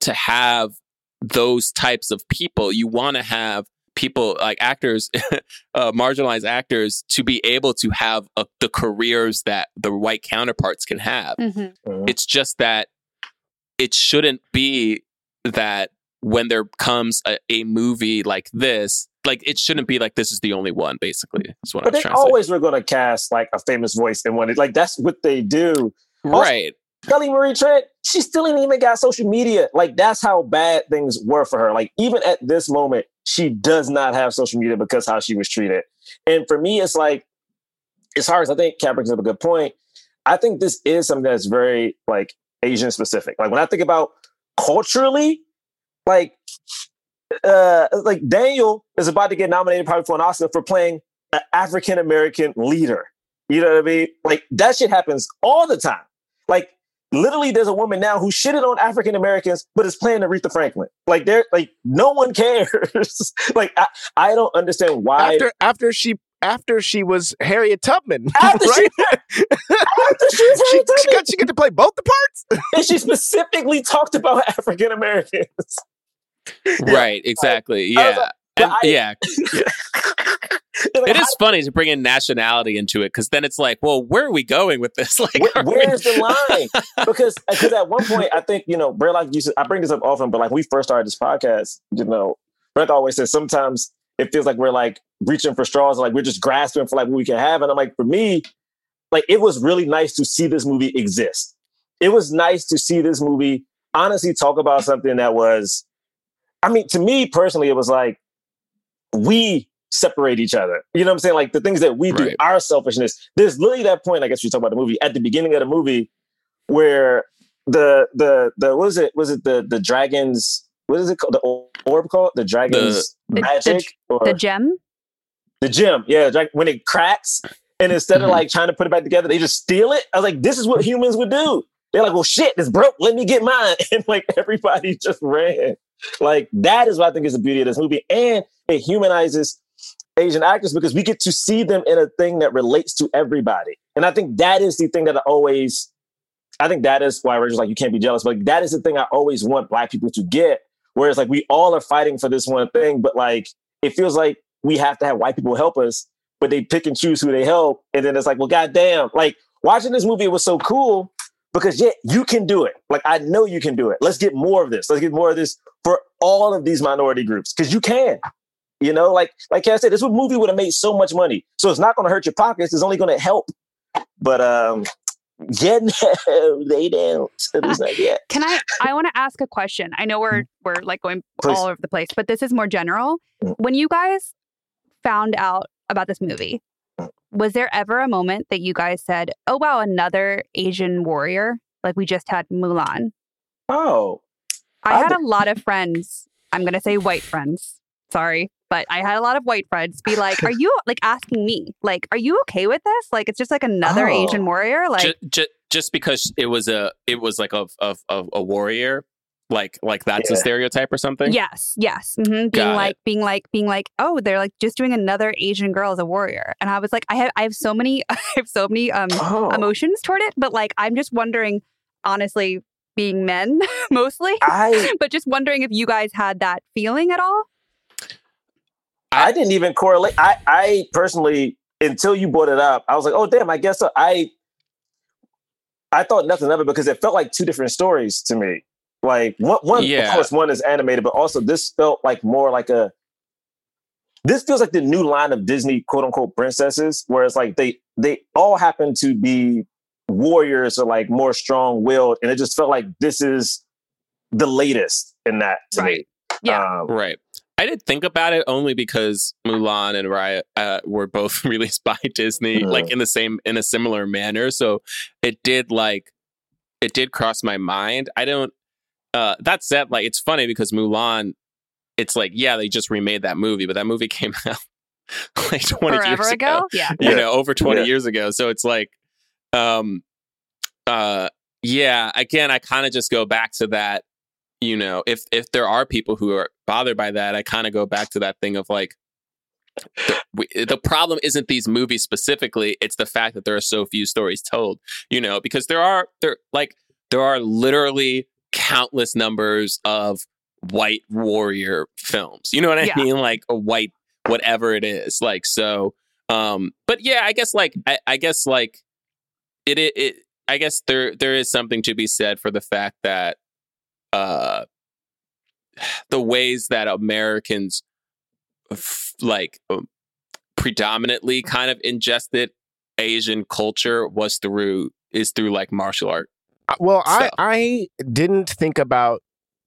Speaker 3: to have those types of people. You want to have people like actors, uh, marginalized actors, to be able to have uh, the careers that the white counterparts can have.
Speaker 5: Mhm.
Speaker 3: It's just that it shouldn't be that when there comes a, a movie like this, like it shouldn't be like this is the only one. Basically, is what
Speaker 2: But
Speaker 3: I'm
Speaker 2: they
Speaker 3: trying to
Speaker 2: always were going to cast like a famous voice in one. Like that's what they do.
Speaker 3: say.
Speaker 2: also-
Speaker 3: Right.
Speaker 2: Kelly Marie Tran, she still ain't even got social media. Like that's how bad things were for her. Like even at this moment, she does not have social media because how she was treated. And for me, it's like as hard as I think Kat brings up a good point. I think this is something that's very like Asian specific. Like when I think about culturally, like uh like Daniel is about to get nominated probably for an Oscar for playing an African American leader. You know what I mean? Like that shit happens all the time. Like literally there's a woman now who shitted on African Americans but is playing Aretha Franklin. Like they're like no one cares. like I, I don't understand why
Speaker 4: After after she after she was Harriet Tubman,
Speaker 2: After she-
Speaker 4: right?
Speaker 2: after she was
Speaker 4: she,
Speaker 2: Harriet
Speaker 4: she
Speaker 2: Tubman,
Speaker 4: got she get to play both the parts.
Speaker 2: and she specifically talked about African Americans.
Speaker 3: Right. Exactly.
Speaker 2: Was
Speaker 3: Yeah.
Speaker 2: like,
Speaker 3: And-
Speaker 2: I-
Speaker 3: yeah.
Speaker 2: Like,
Speaker 3: It is funny to bring in nationality into it because then it's like, well, where are we going with this? Like,
Speaker 2: Where-
Speaker 3: are we-
Speaker 2: where's the line? Because uh, because at one point I think you know Brett like you said I bring this up often, but like we first started this podcast, you know, Brett always says sometimes it feels like we're like reaching for straws, like we're just grasping for like what we can have. And I'm like, for me, like it was really nice to see this movie exist. It was nice to see this movie honestly talk about something that was, I mean, to me personally, it was like we separate each other. You know what I'm saying? Like the things that we do,
Speaker 3: Right.
Speaker 2: our selfishness. There's literally that point, I guess we talk about the movie, at the beginning of the movie where the the the what is it? Was it the the dragons what is it called? The orb called? The dragons
Speaker 5: The- the-
Speaker 2: magic or
Speaker 5: The gem?
Speaker 2: the gem. Yeah, the drag- when it cracks and instead
Speaker 3: Mhm.
Speaker 2: of like trying to put it back together, they just steal it. I was like, this is what humans would do. They're like, well, shit, it's broke. Let me get mine. And like everybody just ran. Like that is what I think is the beauty of this movie. And it humanizes Asian actors because we get to see them in a thing that relates to everybody. And I think that is the thing that I always, I think that is why Rachel's like, you can't be jealous. But like, that is the thing I always want black people to get. Whereas like we all are fighting for this one thing, but like it feels like we have to have white people help us, but they pick and choose who they help. And then it's like, well, goddamn, like watching this movie was so cool because yeah, you can do it. Like I know you can do it. Let's get more of this. Let's get more of this for all of these minority groups because you can. You know, like like I said, this movie would have made so much money. So it's not going to hurt your pockets. It's only going to help. But um, yeah, no, they don't. At least not yet.
Speaker 5: Can I I want to ask a question. I know we're we're like going
Speaker 2: Please.
Speaker 5: all over the place, but this is more general.
Speaker 2: Mm.
Speaker 5: When you guys found out about this movie, was there ever a moment that you guys said, "Oh wow, another Asian warrior"? Like we just had Mulan.
Speaker 2: Oh,
Speaker 5: I
Speaker 2: I
Speaker 5: had a lot of friends. I'm going to say white friends. Sorry, but I had a lot of white friends be like, "Are you like asking me? Like, are you okay with this? Like, it's just like another
Speaker 2: Oh.
Speaker 5: Asian warrior? Like,
Speaker 3: just, just, just because it was a it was like a a, a warrior like like that's a stereotype or something
Speaker 5: Yes, yes. hmm Being
Speaker 3: Got
Speaker 5: like,
Speaker 3: it.
Speaker 5: being like, being like, oh, they're like just doing another Asian girl as a warrior, and I was like, I have, I have so many, I have so many um
Speaker 2: oh.
Speaker 5: emotions toward it, but like, I'm just wondering, honestly, being men mostly,
Speaker 2: I
Speaker 5: but just wondering if you guys had that feeling at all.
Speaker 2: I didn't even correlate. I I personally until you brought it up, I was like, oh damn, I guess so. I I thought nothing of it because it felt like two different stories to me. Like one, one
Speaker 3: Yeah.
Speaker 2: of course, one is animated, but also this felt like more like a. This feels like the new line of Disney quote unquote princesses, where it's like they they all happen to be warriors or like more strong willed, and it just felt like this is the latest in that to me.
Speaker 5: Yeah.
Speaker 2: Um,
Speaker 3: right i did think about it only because mulan and raya uh, were both released by disney
Speaker 2: Mhm.
Speaker 3: like in the same in a similar manner so it did like it did cross my mind i don't uh, that said, like it's funny because Mulan, it's like yeah, they just remade that movie, but that movie came out like twenty
Speaker 5: Forever
Speaker 3: years
Speaker 5: ago? Yeah.
Speaker 3: you know, over 20
Speaker 2: Yeah.
Speaker 3: years ago. So it's like, um, uh, yeah, again, I kind of just go back to that, you know, if, if there are people who are bothered by that, I kind of go back to that thing of like, the, we, the problem isn't these movies specifically, it's the fact that there are so few stories told, you know, because there are, there, like, there are literally countless numbers of white warrior films. You know what I
Speaker 5: Yeah.
Speaker 3: mean? Like a white whatever it is. Like so um but yeah, I guess like I, I guess like it, it it I guess there there is something to be said for the fact that uh the ways that Americans f- like um, predominantly kind of ingested Asian culture was through is through like martial art.
Speaker 4: Uh, Well, I I didn't think about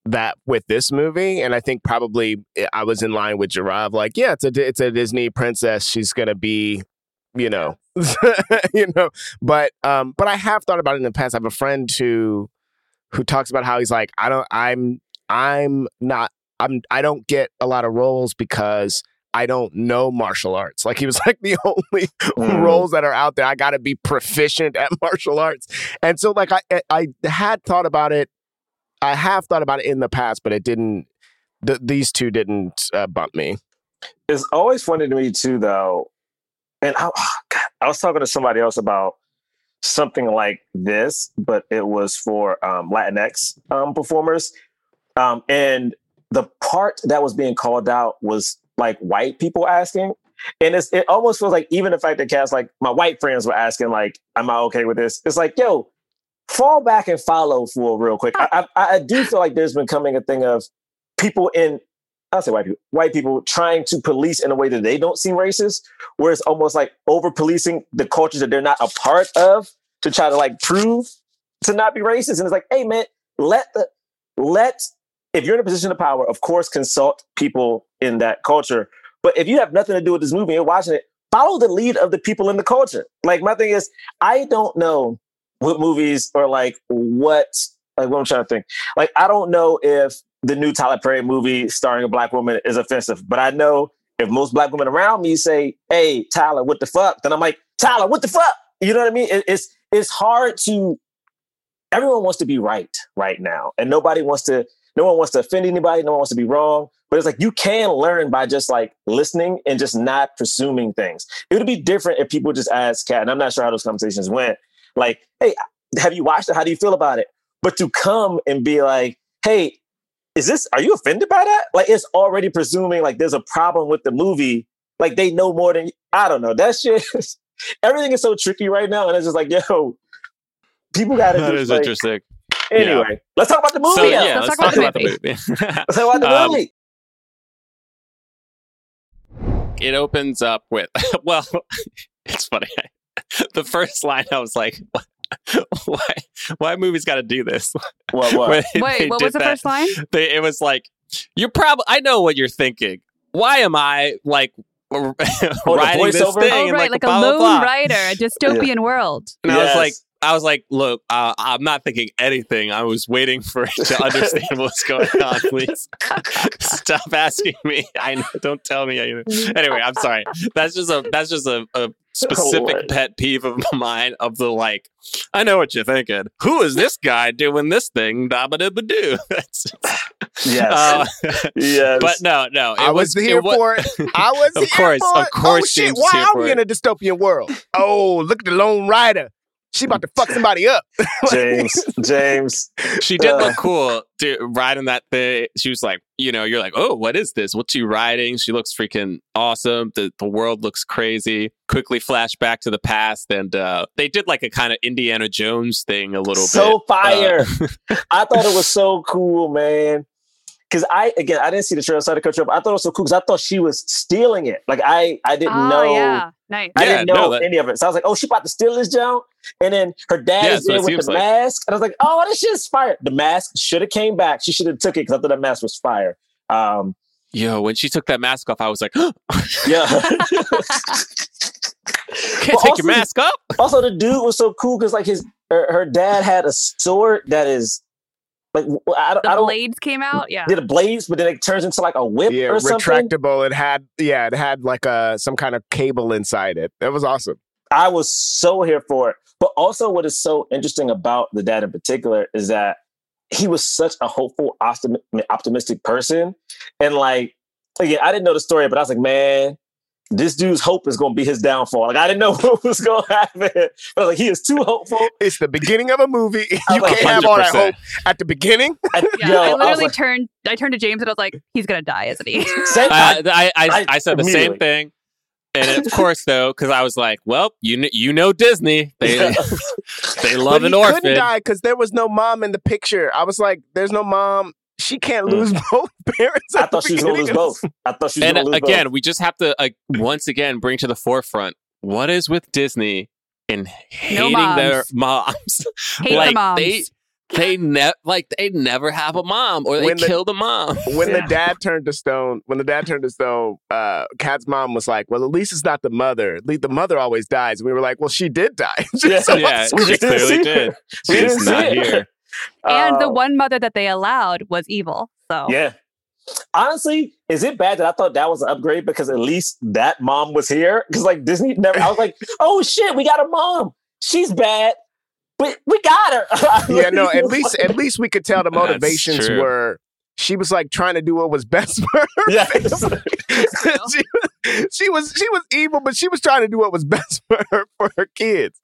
Speaker 4: that with this movie, and I think probably eh, I was in line with Jirav. Like, yeah, it's a it's a Disney princess. She's gonna be, you know, you know. But um, but I have thought about it in the past. I have a friend who who talks about how he's like, I don't, I'm I'm not, I'm I don't get a lot of roles because. I don't know martial arts. Like he was like the only
Speaker 2: Mm.
Speaker 4: roles that are out there. I got to be proficient at martial arts. And so like I I had thought about it. I have thought about it in the past, but it didn't. Th- these two didn't uh, bump me.
Speaker 2: It's always funny to me too, though. And I, God, I was talking to somebody else about something like this, but it was for um, Latinx um, performers. Um, and the part that was being called out was like white people asking. And it's, it almost feels like even the fact that cats like my white friends were asking, like, "Am I okay with this?" It's like, yo, fall back and follow for real quick. I, I, I do feel like there's been coming a thing of people in I'll say white people, white people trying to police in a way that they don't seem racist, where it's almost like over policing the cultures that they're not a part of to try to like prove to not be racist. And it's like, hey man, let the let if you're in a position of power, of course, consult people in that culture. But if you have nothing to do with this movie, you're watching it, follow the lead of the people in the culture. Like my thing is, I don't know what movies or like what like what I'm trying to think. Like I don't know if the new Tyler Perry movie starring a black woman is offensive, but I know if most black women around me say, "Hey, Tyler, what the fuck?" then I'm like, "Tyler, what the fuck?" You know what I mean? It- it's it's hard to. Everyone wants to be right right now, and nobody wants to. No one wants to offend anybody. No one wants to be wrong. But it's like you can learn by just like listening and just not presuming things. It would be different if people just asked Kat, and I'm not sure how those conversations went. Like, hey, have you watched it? How do you feel about it? But to come and be like, hey, is this are you offended by that? Like it's already presuming like there's a problem with the movie. Like they know more than I don't know. That shit everything is so tricky right now. And it's just like, yo, people gotta
Speaker 3: That
Speaker 2: do
Speaker 3: is
Speaker 2: like,
Speaker 3: interesting.
Speaker 2: anyway. Let's talk about the movie.
Speaker 3: So yeah,
Speaker 5: let's
Speaker 3: let's,
Speaker 5: talk
Speaker 3: talk
Speaker 5: about
Speaker 3: about
Speaker 5: the
Speaker 3: the movie.
Speaker 2: Let's talk about the
Speaker 3: Um,
Speaker 2: movie.
Speaker 3: it opens up with well it's funny the first line i was like why why movies got to do this
Speaker 2: What what?
Speaker 3: They
Speaker 5: Wait, what was the
Speaker 3: that,
Speaker 5: first line?
Speaker 3: they, it was like you're probably i know what you're thinking why am i like writing this
Speaker 2: voiceover?
Speaker 3: thing
Speaker 5: Oh,
Speaker 3: and
Speaker 5: right,
Speaker 3: like,
Speaker 5: like,
Speaker 3: blah,
Speaker 5: a
Speaker 3: blah,
Speaker 5: lone
Speaker 3: blah.
Speaker 5: writer, a dystopian world.
Speaker 3: and i was like I was like, look, uh, I'm not thinking anything. I was waiting for it to understand what's going on. Please stop asking me. I know, don't tell me. Anyway, I'm sorry. That's just a that's just a, a specific
Speaker 2: Lord.
Speaker 3: pet peeve of mine. Of the like, I know what you're thinking. Who is this guy doing this thing? Da ba da ba do.
Speaker 2: Yes.
Speaker 3: uh,
Speaker 2: yes.
Speaker 3: but no, no. It
Speaker 4: I was, here
Speaker 3: it wa-
Speaker 4: for it. I was
Speaker 3: Of
Speaker 4: here
Speaker 3: course, of course
Speaker 4: Oh shit! Why are we in a dystopian world? Oh, look at the Lone Rider. She about to fuck somebody up.
Speaker 2: James, James.
Speaker 3: She did
Speaker 2: Uh.
Speaker 3: look cool dude, riding that thing. She was like, you know, you're like, oh, what is this? What's she riding? She looks freaking awesome. The the world looks crazy. Quickly flash back to the past, and uh, they did like a kind of Indiana Jones thing a little
Speaker 2: so
Speaker 3: bit.
Speaker 2: So fire.
Speaker 3: Uh,
Speaker 2: I thought it was so cool, man. Cause I again I didn't see the trailer, so I had to cut you up. I thought it was so cool because I thought she was stealing it. Like I I didn't
Speaker 5: oh,
Speaker 2: know
Speaker 5: yeah. Nice.
Speaker 2: I
Speaker 3: Yeah,
Speaker 2: didn't know
Speaker 3: no, that-
Speaker 2: any of it. So I was like, oh, she about to steal this jump. And then her dad
Speaker 3: Yeah,
Speaker 2: is
Speaker 3: so
Speaker 2: there with the
Speaker 3: like.
Speaker 2: mask. And I was like, oh, this shit's fire. The mask should have came back. She should have took it because I thought that mask was fire. Um,
Speaker 3: Yo, when she took that mask off, I was like, can't
Speaker 2: yeah.
Speaker 3: take
Speaker 2: also-
Speaker 3: your mask off.
Speaker 2: also, the dude was so cool because like his her, her dad had a sword that is Like I, don't-
Speaker 5: The
Speaker 2: I don't.
Speaker 5: blades came out. Yeah.
Speaker 2: Did it blaze, but then it turns into like a whip
Speaker 4: Yeah,
Speaker 2: or something.
Speaker 4: retractable. It had yeah, it had like a some kind of cable inside it. That was awesome.
Speaker 2: I was so here for it. But also, what is so interesting about the dad in particular is that he was such a hopeful, optimistic person. And like, again, I didn't know the story, but I was like, man, this dude's hope is going to be his downfall. Like, I didn't know what was going to happen. But I was like, he is too hopeful.
Speaker 4: It's the beginning of a movie. You
Speaker 2: like,
Speaker 4: can't have all that hope at the beginning.
Speaker 2: And,
Speaker 5: Yeah,
Speaker 2: yo,
Speaker 5: I
Speaker 2: was
Speaker 5: literally
Speaker 2: like,
Speaker 5: turned. I turned to James and I was like, "He's gonna die, isn't he?"
Speaker 2: same-
Speaker 3: I, I,
Speaker 2: I-
Speaker 3: I said the same thing. And of course, though, because I was like, well, you kn- you know Disney, they they love
Speaker 4: but
Speaker 3: an
Speaker 4: he
Speaker 3: orphan.
Speaker 4: couldn't die because there was no mom in the picture. I was like, "There's no mom. She can't
Speaker 2: Mm.
Speaker 4: lose both parents."
Speaker 2: I thought she was going to lose both. I thought she was going to lose And
Speaker 3: again,
Speaker 2: both.
Speaker 3: we just have to like once again bring to the forefront what is with Disney and hating their moms.
Speaker 5: Hate
Speaker 3: like
Speaker 5: the moms.
Speaker 3: they they ne- like they never have a mom or they
Speaker 4: When the-
Speaker 3: kill the mom.
Speaker 4: when
Speaker 2: Yeah.
Speaker 4: the dad turned to stone, when the dad turned to stone, uh, Kat's mom was like, "Well, at least it's not the mother. The mother always dies." And we were like, "Well, she did die."
Speaker 2: Yeah.
Speaker 4: So-
Speaker 3: yeah, she clearly did. She's
Speaker 2: didn't see
Speaker 3: not
Speaker 2: it.
Speaker 3: here.
Speaker 5: And the
Speaker 2: Uh,
Speaker 5: one mother that they allowed was evil. So
Speaker 2: Yeah. Honestly, is it bad that I thought that was an upgrade because at least that mom was here? Because like Disney never, I was like, oh shit, we got a mom. She's bad, but we got her.
Speaker 4: yeah, no. At least, at least we could tell the motivations were. She was like trying to do what was best for her.
Speaker 2: yeah.
Speaker 4: she, she was she was evil, but she was trying to do what was best for her for her kids.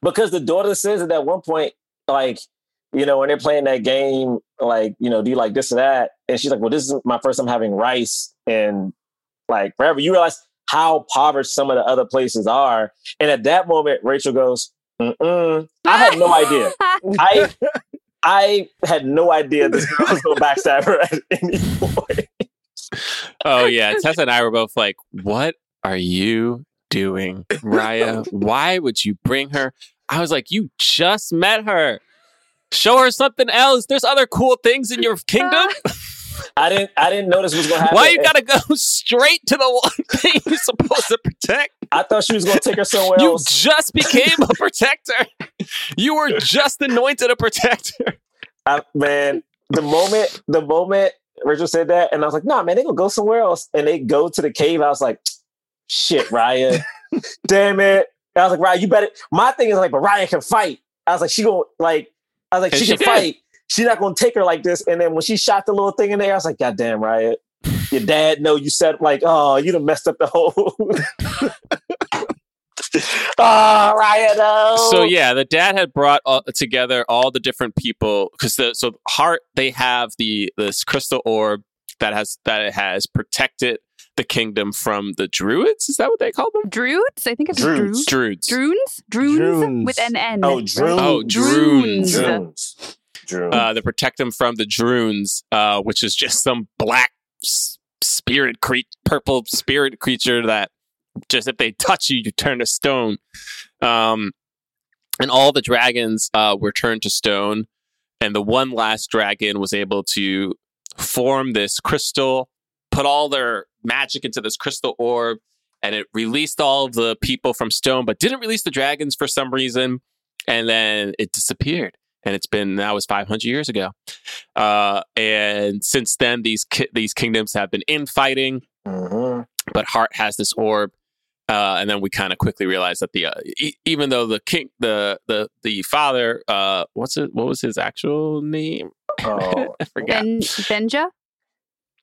Speaker 2: because the daughter says it at one point, like, you know, when they're playing that game, like, you know, do you like this or that? And she's like, well, this is my first time having rice and like forever. You realize how impoverished some of the other places are. And at that moment, Rachel goes, Mm-mm. I had no idea. I I had no idea this girl was going to backstab her at any point.
Speaker 3: Oh yeah, Tessa and I were both like, "What are you doing, Raya? Why would you bring her?" I was like, "You just met her. Show her something else. There's other cool things in your kingdom.
Speaker 2: I didn't I didn't notice what was going to happen.
Speaker 3: Why you gotta go straight to the one thing you're supposed to protect?
Speaker 2: I thought she was going to take her somewhere
Speaker 3: You
Speaker 2: else.
Speaker 3: You just became a protector. You were just anointed a protector.
Speaker 2: I, man, the moment the moment Rachel said that, and I was like, nah, man, they gonna go somewhere else. And they go to the cave. I was like, shit, Ryan, Damn it. And I was like, "Ryan, you better my thing is like, but Ryan can fight. I was like, she gonna like, I was like, she,
Speaker 3: she
Speaker 2: can
Speaker 3: did.
Speaker 2: fight. She's not gonna take her like this. And then when she shot the little thing in there, I was like, God damn, Raya. Your dad know you said like, oh, you done messed up the whole ah, Oh, Raya, no.
Speaker 3: So yeah, the dad had brought all, together all the different people because the so heart they have the this crystal orb that has that it has protected the kingdom from the druids. Is that what they call them?
Speaker 5: Druids? I think it's
Speaker 2: Druids.
Speaker 5: Druids.
Speaker 3: Druids.
Speaker 5: Droons? Droons?
Speaker 4: Droons.
Speaker 5: With an N.
Speaker 2: Oh,
Speaker 5: right?
Speaker 2: Droons.
Speaker 3: Oh, droons.
Speaker 2: Droons. Droons.
Speaker 3: Uh, they protect them from the droons, uh, which is just some black spirit cre- purple spirit creature that just if they touch you, you turn to stone. Um, and all the dragons uh, were turned to stone, and the one last dragon was able to form this crystal, put all their magic into this crystal orb, and it released all of the people from stone, but didn't release the dragons for some reason. And then it disappeared. And it's been that was 500 years ago. Uh, and since then, these ki- these kingdoms have been infighting
Speaker 2: Mhm.
Speaker 3: but Heart has this orb. Uh, and then we kind of quickly realize that the uh, e- even though the king the the the father uh what's it what was his actual name
Speaker 2: Oh,
Speaker 3: I forgot
Speaker 5: Ben- Benja?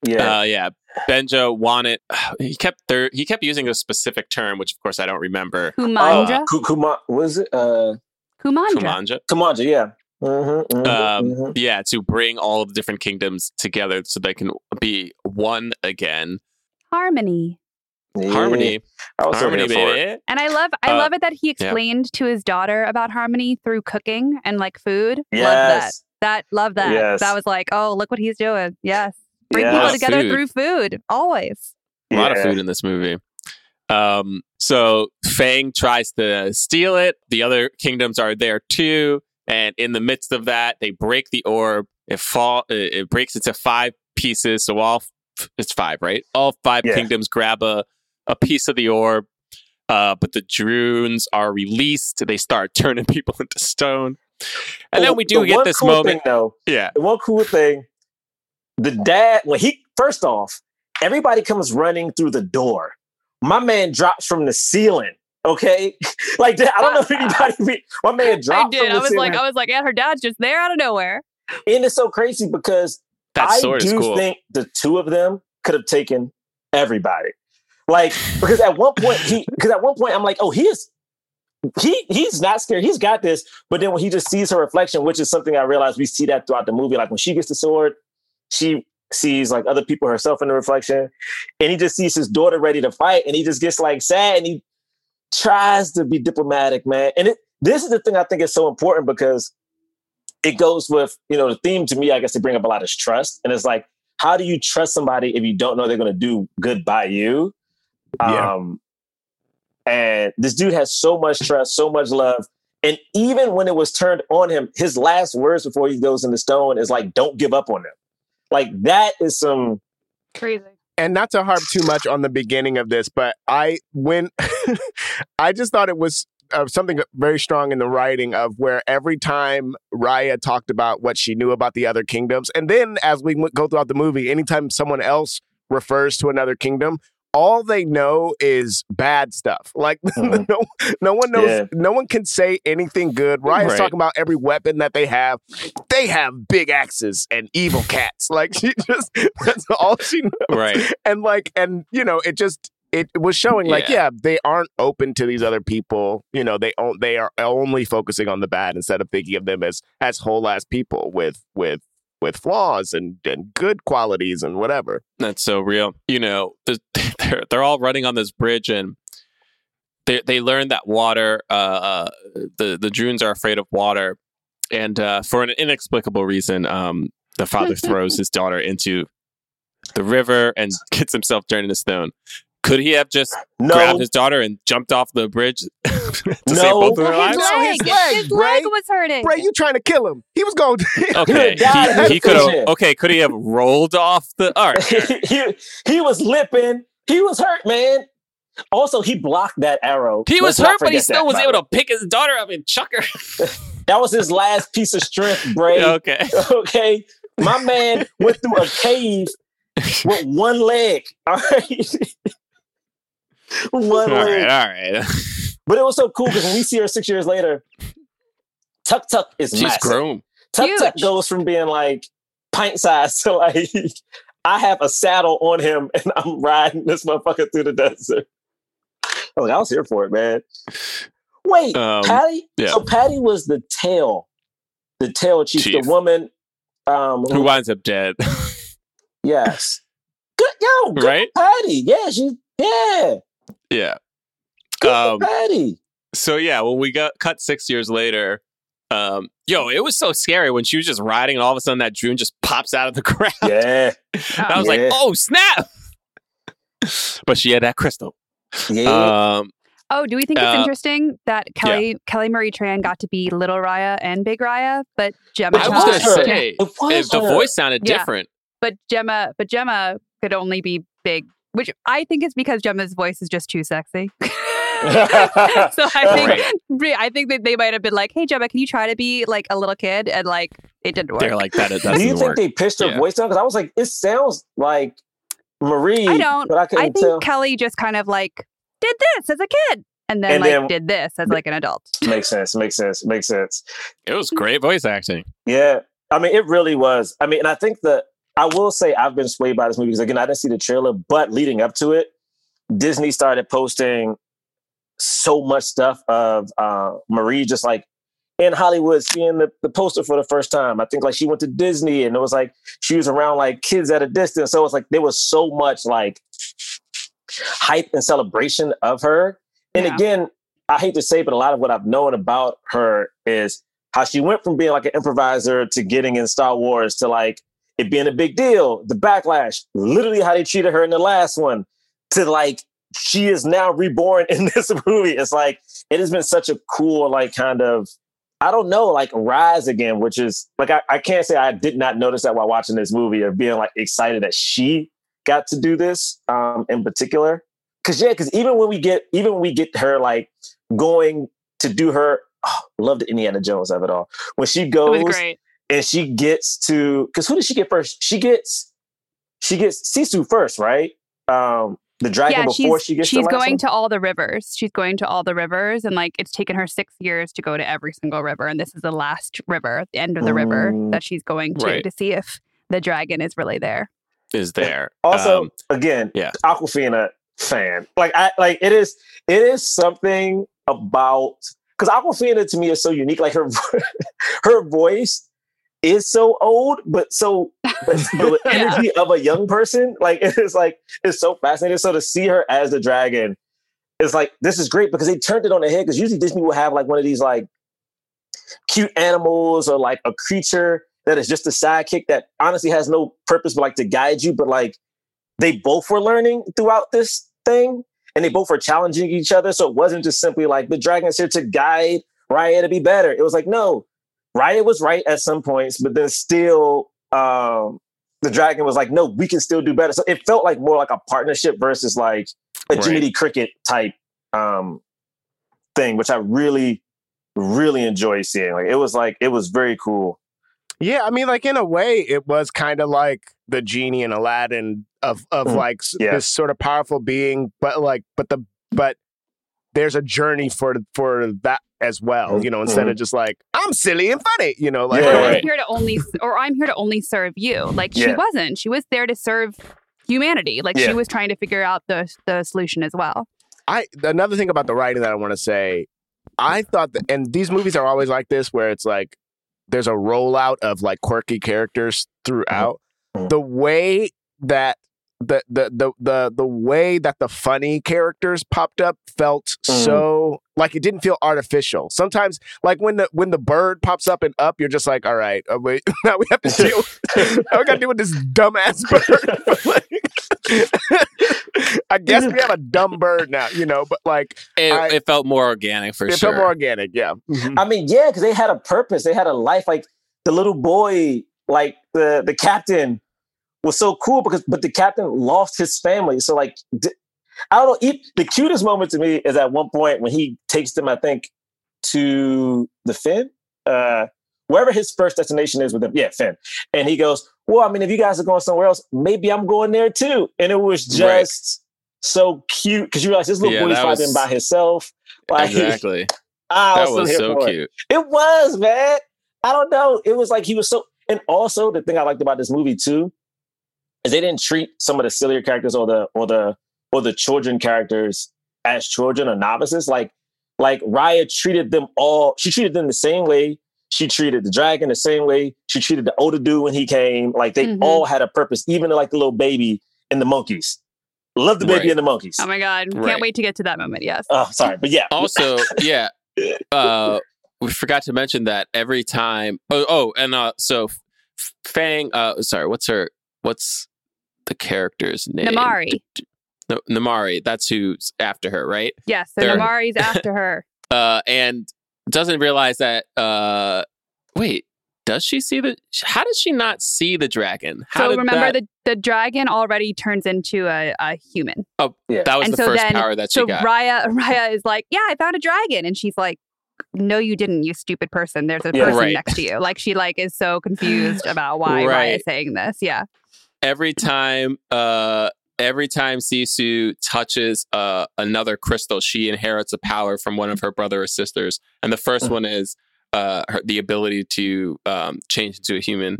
Speaker 2: Yeah.
Speaker 3: uh yeah Benjo wanted he kept thir- he kept using a specific term which of course I don't remember
Speaker 5: Kumandra?
Speaker 2: Oh, Ku- Kuma, was it? Uh,
Speaker 5: Kumandra.
Speaker 3: Kumanja
Speaker 2: Kumanja, yeah. Mm-hmm, mm-hmm,
Speaker 3: um
Speaker 2: mhm.
Speaker 3: yeah to bring all of the different kingdoms together so they can be one again
Speaker 5: Harmony.
Speaker 2: Yeah.
Speaker 3: harmony
Speaker 2: I was
Speaker 3: harmony
Speaker 2: here for it.
Speaker 3: baby
Speaker 5: And I love I
Speaker 3: Uh,
Speaker 5: love it that he explained to his daughter about harmony through cooking and like food. Love that.
Speaker 2: Yes.
Speaker 5: That love that.
Speaker 2: Yes.
Speaker 5: That was like, oh, look what he's doing. Yes. Bring
Speaker 2: Yes.
Speaker 5: people together
Speaker 3: Food.
Speaker 5: through food. Always.
Speaker 3: a lot of food in this movie. Um, so Fang tries to steal it. The other kingdoms are there too, and in the midst of that, they break the orb. It fall. It, it breaks into five pieces. So all it's five, right? All five
Speaker 2: Yeah.
Speaker 3: kingdoms grab a a piece of the orb. Uh, but the droons are released. They start turning people into stone. And then we do
Speaker 2: the
Speaker 3: get this
Speaker 2: cool
Speaker 3: moment.
Speaker 2: Thing, though,
Speaker 3: Yeah.
Speaker 2: the one cool thing, the dad, when he first off, everybody comes running through the door. My man drops from the ceiling. Okay, like. I don't know if anybody. Be, my man
Speaker 5: I
Speaker 2: dropped
Speaker 5: did.
Speaker 2: from the
Speaker 5: I was
Speaker 2: ceiling,
Speaker 5: like, I was like, and her dad's just there out of nowhere.
Speaker 2: and it's so crazy because
Speaker 3: That
Speaker 2: I do
Speaker 3: cool.
Speaker 2: think the two of them could have taken everybody. Like because at one point he because at one point I'm like, oh, he is he he's not scared. He's got this. But then when he just sees her reflection, which is something I realize we see that throughout the movie. Like when she gets the sword, she sees like other people herself in the reflection, and he just sees his daughter ready to fight, and he just gets like sad, and he tries to be diplomatic, man. And it this is the thing I think is so important because it goes with you know the theme to me. I guess they bring up a lot is trust, and it's like how do you trust somebody if you don't know they're going to do good by you?
Speaker 4: Yeah.
Speaker 2: Um, and this dude has so much trust, so much love. And even when it was turned on him, his last words before he goes in the stone is like, don't give up on him. Like that is some
Speaker 5: Crazy.
Speaker 4: and not to harp too much on the beginning of this, but I when I just thought it was uh, something very strong in the writing of where every time Raya talked about what she knew about the other kingdoms, and then as we go throughout the movie, anytime someone else refers to another kingdom. All they know is bad stuff. Like
Speaker 2: Mhm.
Speaker 4: no, no one knows.
Speaker 2: Yeah.
Speaker 4: No one can say anything good. Raya's
Speaker 3: Right.
Speaker 4: talking about every weapon that they have. They have big axes and evil cats. Like she just—that's all she knows
Speaker 3: Right.
Speaker 4: and like and you know it just it was showing like
Speaker 3: Yeah.
Speaker 4: yeah they aren't open to these other people you know they they are only focusing on the bad instead of thinking of them as as whole ass people with with with flaws and and good qualities and whatever
Speaker 3: That's so real. You know, the, they're they're all running on this bridge, and they they learn that water. Uh, uh, the the Drunes are afraid of water, and uh, for an inexplicable reason, um, the father throws his daughter into the river and gets himself turned into stone. Could he have just
Speaker 2: no.
Speaker 3: grabbed his daughter and jumped off the bridge
Speaker 2: No.
Speaker 3: save both of their
Speaker 5: Well, his
Speaker 3: lives?
Speaker 4: No,
Speaker 5: leg,
Speaker 4: his leg,
Speaker 5: his
Speaker 4: Bray.
Speaker 5: leg was hurting.
Speaker 4: Bray, you trying to kill him he was going
Speaker 3: Okay,
Speaker 2: died
Speaker 3: he, he could have. Okay, could he have rolled off the? All right,
Speaker 2: he, he was lipping. He was hurt, man. Also, he blocked that arrow.
Speaker 3: he was
Speaker 2: Let's not
Speaker 3: hurt, but he still
Speaker 2: that,
Speaker 3: was able to pick his daughter up and chuck her.
Speaker 2: That was his last piece of strength, Bray.
Speaker 3: okay.
Speaker 2: okay, my man went through a cave with one leg. All right, one
Speaker 3: All
Speaker 2: leg.
Speaker 3: right, all right.
Speaker 2: But it was so cool because when we see her six years later, Tuk Tuk is
Speaker 3: She's
Speaker 2: massive.
Speaker 3: grown.
Speaker 2: Tuk Tuk
Speaker 5: Huge.
Speaker 2: goes from being like pint size to like I have a saddle on him and I'm riding this motherfucker through the desert. I was like, I was here for it, man. Wait,
Speaker 3: Um,
Speaker 2: Patti?
Speaker 3: yeah.
Speaker 2: So Patti was the tail, the tail chief,
Speaker 3: Chief.
Speaker 2: the woman. Um,
Speaker 3: Who winds up dead,
Speaker 2: yes. Good, yo, good
Speaker 3: right?
Speaker 2: Patti. Yeah, she, yeah,
Speaker 3: Yeah.
Speaker 2: Good
Speaker 3: Um,
Speaker 2: Patti.
Speaker 3: So yeah, when we got cut six years later, um, yo, it was so scary when she was just riding, and all of a sudden that June just pops out of the ground.
Speaker 2: Yeah,
Speaker 3: I was
Speaker 2: Yeah.
Speaker 3: like, oh snap! but she had that crystal.
Speaker 2: yeah.
Speaker 3: Um,
Speaker 5: Oh, do we think it's
Speaker 3: Uh,
Speaker 5: interesting that Kelly Kelly Marie Tran got to be Little Raya and Big Raya, but Gemma
Speaker 3: I was gonna say if the voice sounded
Speaker 5: Yeah.
Speaker 3: different.
Speaker 5: but Gemma but Gemma could only be big, which I think is because Gemma's voice is just too sexy. so I think re- I think that they might have been like, "Hey Gemma, can you try to be like a little kid?" And like it didn't work.
Speaker 3: They're like that. It doesn't.
Speaker 2: Do you think
Speaker 3: work.
Speaker 2: they pitched her
Speaker 3: Yeah.
Speaker 2: voice down? Because I was like, it sounds like Marie.
Speaker 5: I don't.
Speaker 2: But I couldn't
Speaker 5: I think
Speaker 2: tell.
Speaker 5: Kelly just kind of like did this as a kid, and then
Speaker 2: And
Speaker 5: like
Speaker 2: then-
Speaker 5: did this as like an adult.
Speaker 2: makes sense. Makes sense. Makes sense.
Speaker 3: It was great voice acting.
Speaker 2: Yeah. I mean, it really was. I mean, and I think that I will say I've been swayed by this movie because again, I didn't see the trailer, but leading up to it, Disney started posting so much stuff of uh, Marie just like in Hollywood seeing the, the poster for the first time. I think like she went to Disney and it was like she was around like kids at a distance. So it's like there was so much like hype and celebration of her. And
Speaker 5: Yeah.
Speaker 2: again, I hate to say, but a lot of what I've known about her is how she went from being like an improviser to getting in Star Wars to like it being a big deal, the backlash, literally how they treated her in the last one, to like she is now reborn in this movie. It's like it has been such a cool, like kind of, I don't know, like rise again, which is like I, I can't say I did not notice that while watching this movie of being like excited that she got to do this um in particular. Cause yeah, because even when we get even when we get her like going to do her oh, love the Indiana Jones of it all. When she goes and she gets to because who did she get first? She gets she gets Sisu first, right? Um, the dragon
Speaker 5: Yeah,
Speaker 2: before
Speaker 5: she's
Speaker 2: she gets
Speaker 5: she's
Speaker 2: to
Speaker 5: going
Speaker 2: one?
Speaker 5: to all the rivers. She's going to all the rivers, and like it's taken her six years to go to every single river, and this is the last river, the end of the river
Speaker 2: Mm.
Speaker 5: that she's going to
Speaker 3: Right.
Speaker 5: to see if the dragon is really there.
Speaker 3: Is there
Speaker 2: Also,
Speaker 3: Um,
Speaker 2: again,
Speaker 3: yeah.
Speaker 2: Awkwafina fan. Like I like it is it is something about because Awkwafina to me is so unique. Like her her voice is so old, but so but,
Speaker 5: Yeah.
Speaker 2: energy of a young person. Like it's like it's so fascinating. So to see her as the dragon is like this is great because they turned it on the head. Because usually Disney will have like one of these like cute animals or like a creature that is just a sidekick that honestly has no purpose but like to guide you. But like they both were learning throughout this thing and they both were challenging each other. So it wasn't just simply like the dragon is here to guide Raya to be better. It was like, no, Raya was right at some points, but then still um the dragon was like, no, we can still do better. So it felt like more like a partnership versus like a
Speaker 3: Right.
Speaker 2: Jiminy Cricket type um thing, which I really, really enjoyed seeing. Like it was like it was very cool.
Speaker 4: Yeah, I mean, like in a way, it was kind of like the genie in Aladdin of of
Speaker 2: Mhm.
Speaker 4: like
Speaker 2: Yeah.
Speaker 4: this sort of powerful being, but like, but the but there's a journey for for that as well, you know. Instead of just like I'm silly and funny, you know, like
Speaker 2: Yeah,
Speaker 5: or
Speaker 3: right.
Speaker 5: I'm here to only, or I'm here to only serve you. Like she
Speaker 2: Yeah.
Speaker 5: wasn't. She was there to serve humanity. Like
Speaker 2: Yeah.
Speaker 5: she was trying to figure out the the solution as well.
Speaker 4: I another thing about the writing that I want to say, I thought that, and these movies are always like this, where it's like there's a rollout of like quirky characters throughout.
Speaker 2: Mhm.
Speaker 4: The way that the, the the the the way that the funny characters popped up felt
Speaker 2: Mhm.
Speaker 4: so like it didn't feel artificial. Sometimes, like when the when the bird pops up and up, you're just like, all right, uh, wait, now we have to deal. now we got to deal with this dumbass bird. Like, I guess we have a dumb bird now, you know, but like
Speaker 3: it,
Speaker 4: I-
Speaker 3: it felt more organic for
Speaker 4: it
Speaker 3: sure.
Speaker 4: felt more organic. Yeah. Mhm.
Speaker 2: I mean, yeah, because they had a purpose. They had a life. Like the little boy, like the the captain was so cool because, but the captain lost his family. So like, d- I don't know. The cutest moment to me is at one point when he takes them, I think, to the Finn, uh, wherever his first destination is with them. Yeah, Finn. And he goes, "Well, I mean, if you guys are going somewhere else, maybe I'm going there too." And it was just
Speaker 3: Right.
Speaker 2: so cute because you realize this little
Speaker 3: Yeah,
Speaker 2: boy's fighting
Speaker 3: was-
Speaker 2: by himself. Like,
Speaker 3: exactly.
Speaker 2: I
Speaker 3: That
Speaker 2: was,
Speaker 3: was so
Speaker 2: for it.
Speaker 3: cute.
Speaker 2: It was, man. I don't know. It was like he was so. And also, the thing I liked about this movie too is they didn't treat some of the sillier characters or the or the or the children characters as children or novices. Like like Raya treated them all. She treated them the same way. She treated the dragon the same way. She treated the older dude when he came. Like they
Speaker 5: Mhm.
Speaker 2: all had a purpose, even like the little baby and the monkeys. Love the baby
Speaker 3: Right.
Speaker 2: and the monkeys.
Speaker 5: Oh my god!
Speaker 3: Right.
Speaker 5: Can't wait to get to that moment. Yes.
Speaker 2: Oh, sorry, but yeah.
Speaker 3: Also, yeah, uh, we forgot to mention that every time. Oh, oh, and uh, so Fang. Uh, sorry, what's her? What's the character's name?
Speaker 5: Namaari.
Speaker 3: No, Namaari. That's who's after her, right?
Speaker 5: Yes. So
Speaker 3: There-
Speaker 5: Namaari's after her.
Speaker 3: Uh, and doesn't realize that. Uh, wait, does she see the? How does she not see the dragon? How
Speaker 5: so remember
Speaker 3: that,
Speaker 5: the the dragon already turns into a, a human. Oh, yeah.
Speaker 3: that was
Speaker 5: and
Speaker 3: the
Speaker 5: so
Speaker 3: first
Speaker 5: then-
Speaker 3: power that she
Speaker 5: So
Speaker 3: got.
Speaker 5: Raya Raya is like, yeah, I found a dragon, and she's like, no, you didn't, you stupid person. There's a
Speaker 2: Yeah.
Speaker 5: person
Speaker 3: Right.
Speaker 5: next to you. Like she like is so confused about why
Speaker 3: Right.
Speaker 5: Raya's saying this. Yeah.
Speaker 3: Every time uh every time Sisu touches uh another crystal she inherits a power from one of her brother or sisters. And the first one is uh her, the ability to um change into a human.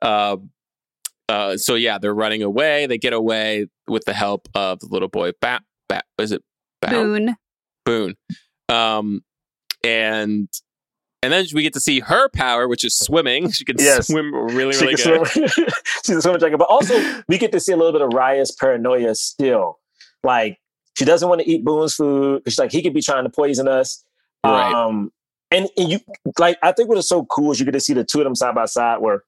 Speaker 3: Um uh so yeah they're running away. They get away with the help of the little boy ba- ba- is it Bao?
Speaker 5: Boun.
Speaker 3: Boun um and and then we get to see her power, which is swimming. She can
Speaker 2: Yes.
Speaker 3: swim really,
Speaker 2: She
Speaker 3: really good.
Speaker 2: swim- She's a swimming dragon. But also, we get to see a little bit of Raya's paranoia still. Like, she doesn't want to eat Boun's food. She's like, he could be trying to poison us.
Speaker 3: Right.
Speaker 2: Um, and, and you, like, I think what is so cool is you get to see the two of them side by side where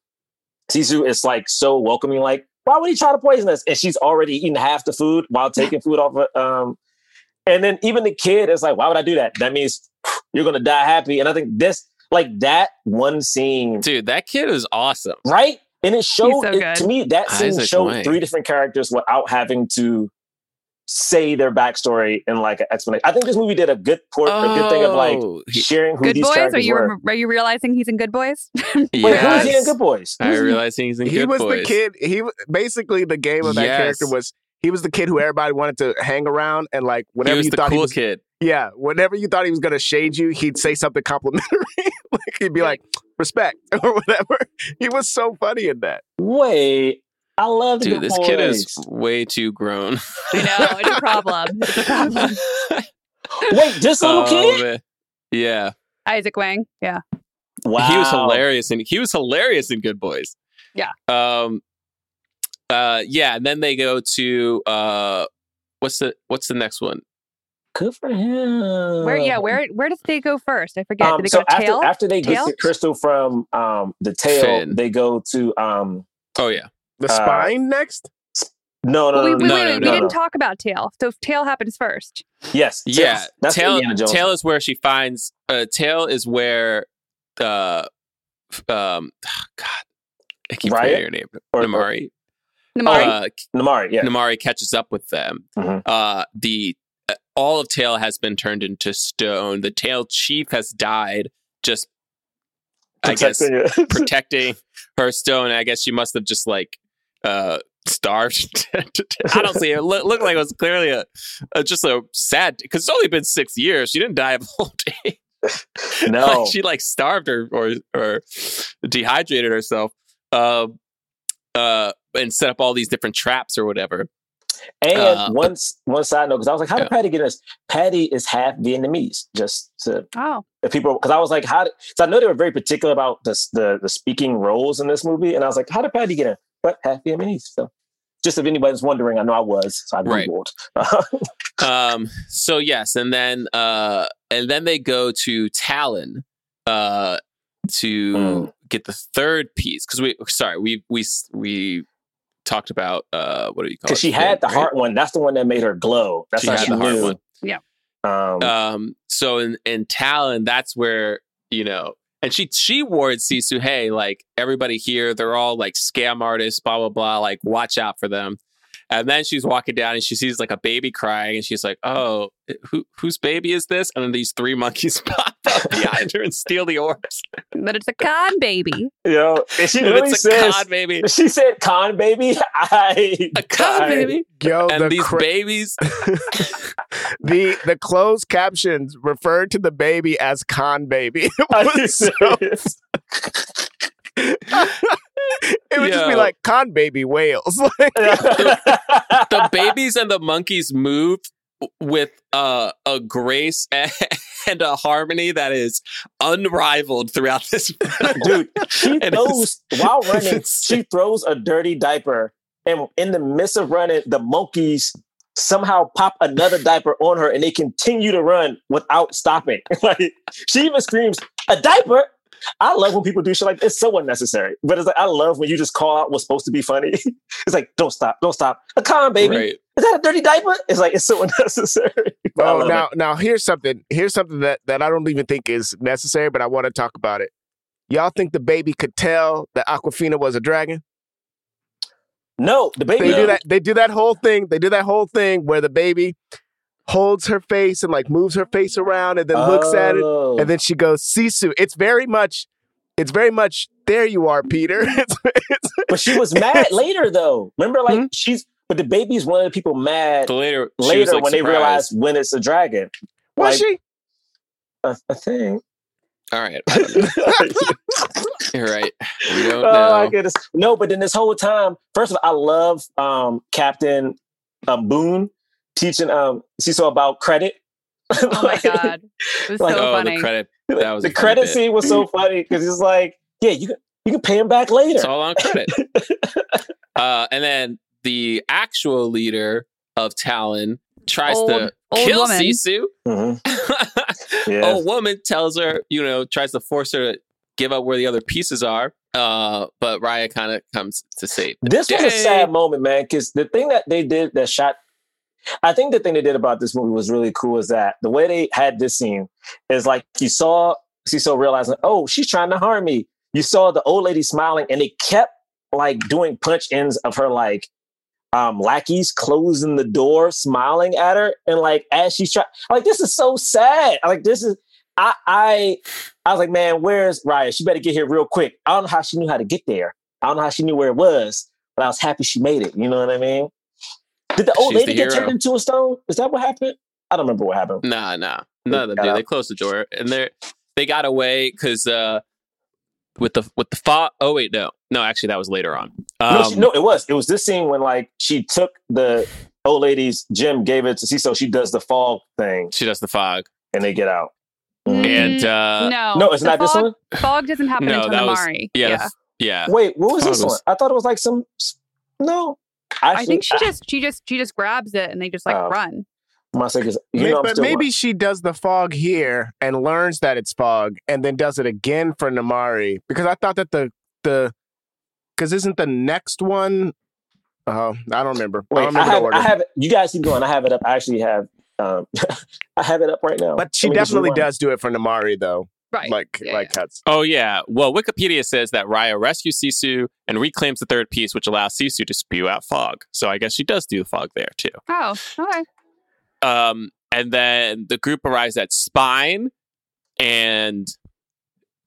Speaker 2: Sisu is like so welcoming, like, why would he try to poison us? And she's already eating half the food while taking food off of um and then even the kid is like, why would I do that? That means you're gonna die happy. And I think this, like that one scene
Speaker 3: Dude, that kid is awesome.
Speaker 2: right? And it showed
Speaker 5: so
Speaker 2: it- to me that scene
Speaker 3: Izaac
Speaker 2: showed
Speaker 3: Wang.
Speaker 2: three different characters without having to say their backstory in like an explanation. I think this movie did a good port, a good thing of like
Speaker 3: Oh,
Speaker 2: sharing who
Speaker 5: Good
Speaker 2: these
Speaker 5: Boys? Are
Speaker 2: characters
Speaker 5: you
Speaker 2: were.
Speaker 5: are you realizing he's in Good Boys?
Speaker 2: Wait, who is he in
Speaker 3: yes.
Speaker 2: Good Boys?
Speaker 3: I
Speaker 2: Who's he?
Speaker 3: realize he's in
Speaker 4: he
Speaker 3: Good Boys.
Speaker 4: He was
Speaker 3: Boys.
Speaker 4: the kid. He w- basically the game of that
Speaker 3: Yes.
Speaker 4: character was he was the kid who everybody wanted to hang around and like
Speaker 3: He
Speaker 4: whenever
Speaker 3: was
Speaker 4: you
Speaker 3: the
Speaker 4: thought
Speaker 3: cool
Speaker 4: he was
Speaker 3: kid.
Speaker 4: Yeah whenever you thought he was gonna shade you he'd say something complimentary like he'd be like respect or whatever. He was so funny in that.
Speaker 2: Wait, I love
Speaker 3: Dude, this
Speaker 2: Boys.
Speaker 3: kid is way too grown.
Speaker 5: I know it's a problem. It's a problem.
Speaker 2: Wait, this little
Speaker 3: Oh,
Speaker 2: kid?
Speaker 3: man. Yeah.
Speaker 5: Izaac Wang. Yeah.
Speaker 2: Wow,
Speaker 3: He was hilarious and he was hilarious in Good Boys.
Speaker 5: Yeah.
Speaker 3: Um uh yeah, and then they go to uh what's the what's the next one?
Speaker 2: Good for him.
Speaker 5: Where? Yeah. Where? Where did they go first? I forget.
Speaker 2: Um,
Speaker 5: did they
Speaker 2: so
Speaker 5: go
Speaker 2: after,
Speaker 5: Tail?
Speaker 2: after they
Speaker 5: Tail?
Speaker 2: get Crystal from um, the tail,
Speaker 3: Finn.
Speaker 2: they go to um,
Speaker 3: Oh yeah.
Speaker 4: The
Speaker 2: Uh,
Speaker 4: spine next.
Speaker 2: no, no,
Speaker 5: Well, we,
Speaker 2: no,
Speaker 5: we,
Speaker 2: no,
Speaker 3: no,
Speaker 5: we,
Speaker 3: no,
Speaker 5: we
Speaker 3: no,
Speaker 5: didn't
Speaker 2: no.
Speaker 5: talk about Tail. So Tail happens first.
Speaker 2: Yes,
Speaker 3: Yeah.
Speaker 2: That's
Speaker 3: Tail Tail is where she finds uh Tail is where uh f- um God I keep
Speaker 2: Riot?
Speaker 3: forgetting her name.
Speaker 2: Or-
Speaker 3: Namaari.
Speaker 5: Namaari.
Speaker 3: Uh,
Speaker 2: Namaari, yeah.
Speaker 3: Namaari catches up with them.
Speaker 2: Mhm.
Speaker 3: Uh, the all of Tail has been turned into stone. The Tail Chief has died. Just I guess
Speaker 2: Protecting
Speaker 3: protecting her stone. I guess she must have just like uh starved. to death. I don't see it. Look, looked like it was clearly a, a just a sad because it's only been six years. She didn't die of old age.
Speaker 2: No.
Speaker 3: Like, she like starved or or or dehydrated herself. Um, uh, and set up all these different traps or whatever.
Speaker 2: And
Speaker 3: Uh,
Speaker 2: one one side note, because I was like, how did Patti get this? Patti is half Vietnamese. Just to
Speaker 5: oh.
Speaker 2: if people, because I was like, how? did So I know they were very particular about the, the the speaking roles in this movie, and I was like, how did Patti get in? But half Vietnamese. So just if anybody's wondering, I know I was, so I
Speaker 3: Right.
Speaker 2: googled.
Speaker 3: um so yes and then uh and then they go to talon uh to
Speaker 2: Mm.
Speaker 3: get the third piece because we sorry we we we talked about uh what do you call it
Speaker 2: Because she had the heart one. That's the one that made her glow. That's
Speaker 3: She
Speaker 2: how
Speaker 3: had
Speaker 2: she
Speaker 3: the heart
Speaker 2: knew.
Speaker 3: one.
Speaker 2: Um,
Speaker 3: um so in in talon that's where you know and she she warned sisu hey like everybody here they're all like scam artists blah blah blah like watch out for them and then she's walking down and she sees like a baby crying and she's like oh who whose baby is this and then these three monkeys pop up behind her and steal the orbs
Speaker 5: But it's a con baby.
Speaker 2: you know, and she
Speaker 3: and
Speaker 2: really
Speaker 3: it's a
Speaker 2: says,
Speaker 3: con baby
Speaker 2: she said con baby. I
Speaker 3: a con
Speaker 2: died.
Speaker 3: baby
Speaker 4: Yo,
Speaker 3: and
Speaker 4: the
Speaker 3: these
Speaker 4: cra-
Speaker 3: babies
Speaker 4: the the closed captions referred to the baby as con baby. It was so-
Speaker 2: serious?
Speaker 4: it would just be like con baby whales. Like,
Speaker 3: the babies and the monkeys move with uh, a grace and a harmony that is unrivaled throughout this film.
Speaker 2: Dude, she throws while running. She throws a dirty diaper, and in the midst of running, the monkeys somehow pop another diaper on her, and they continue to run without stopping. like she even screams, "A diaper!" I love when people do shit like it's so unnecessary, but it's like I love when you just call out what's supposed to be funny. it's like, "Don't stop, don't stop." A con baby,
Speaker 3: Right.
Speaker 2: is that a dirty diaper? It's like it's so unnecessary. But
Speaker 4: oh, now
Speaker 2: it.
Speaker 4: now here's something. Here's something that that I don't even think is necessary, but I want to talk about it. Y'all think the baby could tell that Awkwafina was a dragon?
Speaker 2: no, the baby.
Speaker 4: They do that. They do that whole thing. They do that whole thing where the baby holds her face and like moves her face around and then looks at it
Speaker 2: Oh.
Speaker 4: and then she goes sisu it's very much it's very much there you are peter it's, it's,
Speaker 2: But she was mad later, though. Remember, like
Speaker 4: Hmm?
Speaker 2: she's. But the baby's one of the people mad
Speaker 3: The later,
Speaker 2: later
Speaker 3: was, like,
Speaker 2: when they realize when it's a dragon.
Speaker 4: was
Speaker 2: Like-
Speaker 4: she
Speaker 2: A, a thing.
Speaker 3: All right, I you're right. We don't
Speaker 2: oh my
Speaker 3: know.
Speaker 2: goodness! No, but then this whole time, first of all, I love um, Captain um, Boun teaching um, Cecil about credit.
Speaker 5: Oh my god, it was
Speaker 2: Like,
Speaker 5: so
Speaker 3: oh,
Speaker 5: funny.
Speaker 3: the credit. That was
Speaker 2: the credit
Speaker 3: bit.
Speaker 2: scene was so funny because he's like, "Yeah, you can you can pay him back later."
Speaker 3: It's all on credit. uh, and then the actual leader of Talon tries
Speaker 5: Old-
Speaker 3: to
Speaker 5: old
Speaker 3: kill
Speaker 5: woman.
Speaker 3: Sisu.
Speaker 2: Mhm. Yeah.
Speaker 3: A woman tells her, you know, tries to force her to give up where the other pieces are. Uh, but Raya kind of comes to save. the
Speaker 2: This was a sad moment, man, because the thing that they did that shot, I think the thing they did about this movie was really cool is that the way they had this scene is like you saw Cecil realizing, oh, she's trying to harm me. You saw the old lady smiling, and they kept like doing punch ins of her like um, lackeys closing the door, smiling at her, and like as she's trying, like this is so sad. Like this is, I, I, I was like, man, where's Raya? She better get here real quick. I don't know how she knew how to get there. I don't know how she knew where it was, but I was happy she made it. You know what I mean? Did the old
Speaker 3: She's
Speaker 2: lady
Speaker 3: the
Speaker 2: get turned into a stone? Is that what happened? I don't remember what happened.
Speaker 3: Nah, nah, none of them did. They closed the door, and they they got away because uh, with the with the fog. Oh wait, no, no, actually that was later on.
Speaker 2: no,
Speaker 3: Um,
Speaker 2: she, no, it was. It was this scene when like she took the old lady's gem, gave it to see, so she does the fog thing,
Speaker 3: she does the fog,
Speaker 2: and they get out.
Speaker 3: and uh,
Speaker 5: no,
Speaker 2: no, it's
Speaker 5: the
Speaker 2: not this
Speaker 5: fog,
Speaker 2: one.
Speaker 5: Fog doesn't happen
Speaker 3: No,
Speaker 5: until
Speaker 3: that was-
Speaker 5: Namaari.
Speaker 3: yeah,
Speaker 5: yeah.
Speaker 3: yeah.
Speaker 2: Wait, what was
Speaker 3: Fog
Speaker 2: this
Speaker 3: was-
Speaker 2: one? I thought it was like some. No,
Speaker 5: I think she just she just she just grabs it and they just like
Speaker 2: Oh.
Speaker 5: run.
Speaker 2: My second, you
Speaker 4: May-
Speaker 2: know,
Speaker 4: but
Speaker 2: still
Speaker 4: maybe she does the fog here and learns that it's fog, and then does it again for Namaari. Because I thought that the the because isn't the next one? Oh, I don't remember. I
Speaker 2: Wait,
Speaker 4: don't
Speaker 2: I,
Speaker 4: remember the
Speaker 2: have,
Speaker 4: order.
Speaker 2: I have it. You guys keep going. I have it up. I actually have. Um, I have it up right now.
Speaker 4: but she
Speaker 2: Let me
Speaker 4: definitely does do it for Namaari, though.
Speaker 5: Right.
Speaker 4: Like
Speaker 5: Yeah,
Speaker 4: like cuts.
Speaker 3: Oh yeah. Well, Wikipedia says that Raya rescues Sisu and reclaims the third piece, which allows Sisu to spew out fog. So I guess she does do fog there too.
Speaker 5: Oh, okay.
Speaker 3: Um, and then the group arrives at Spine, and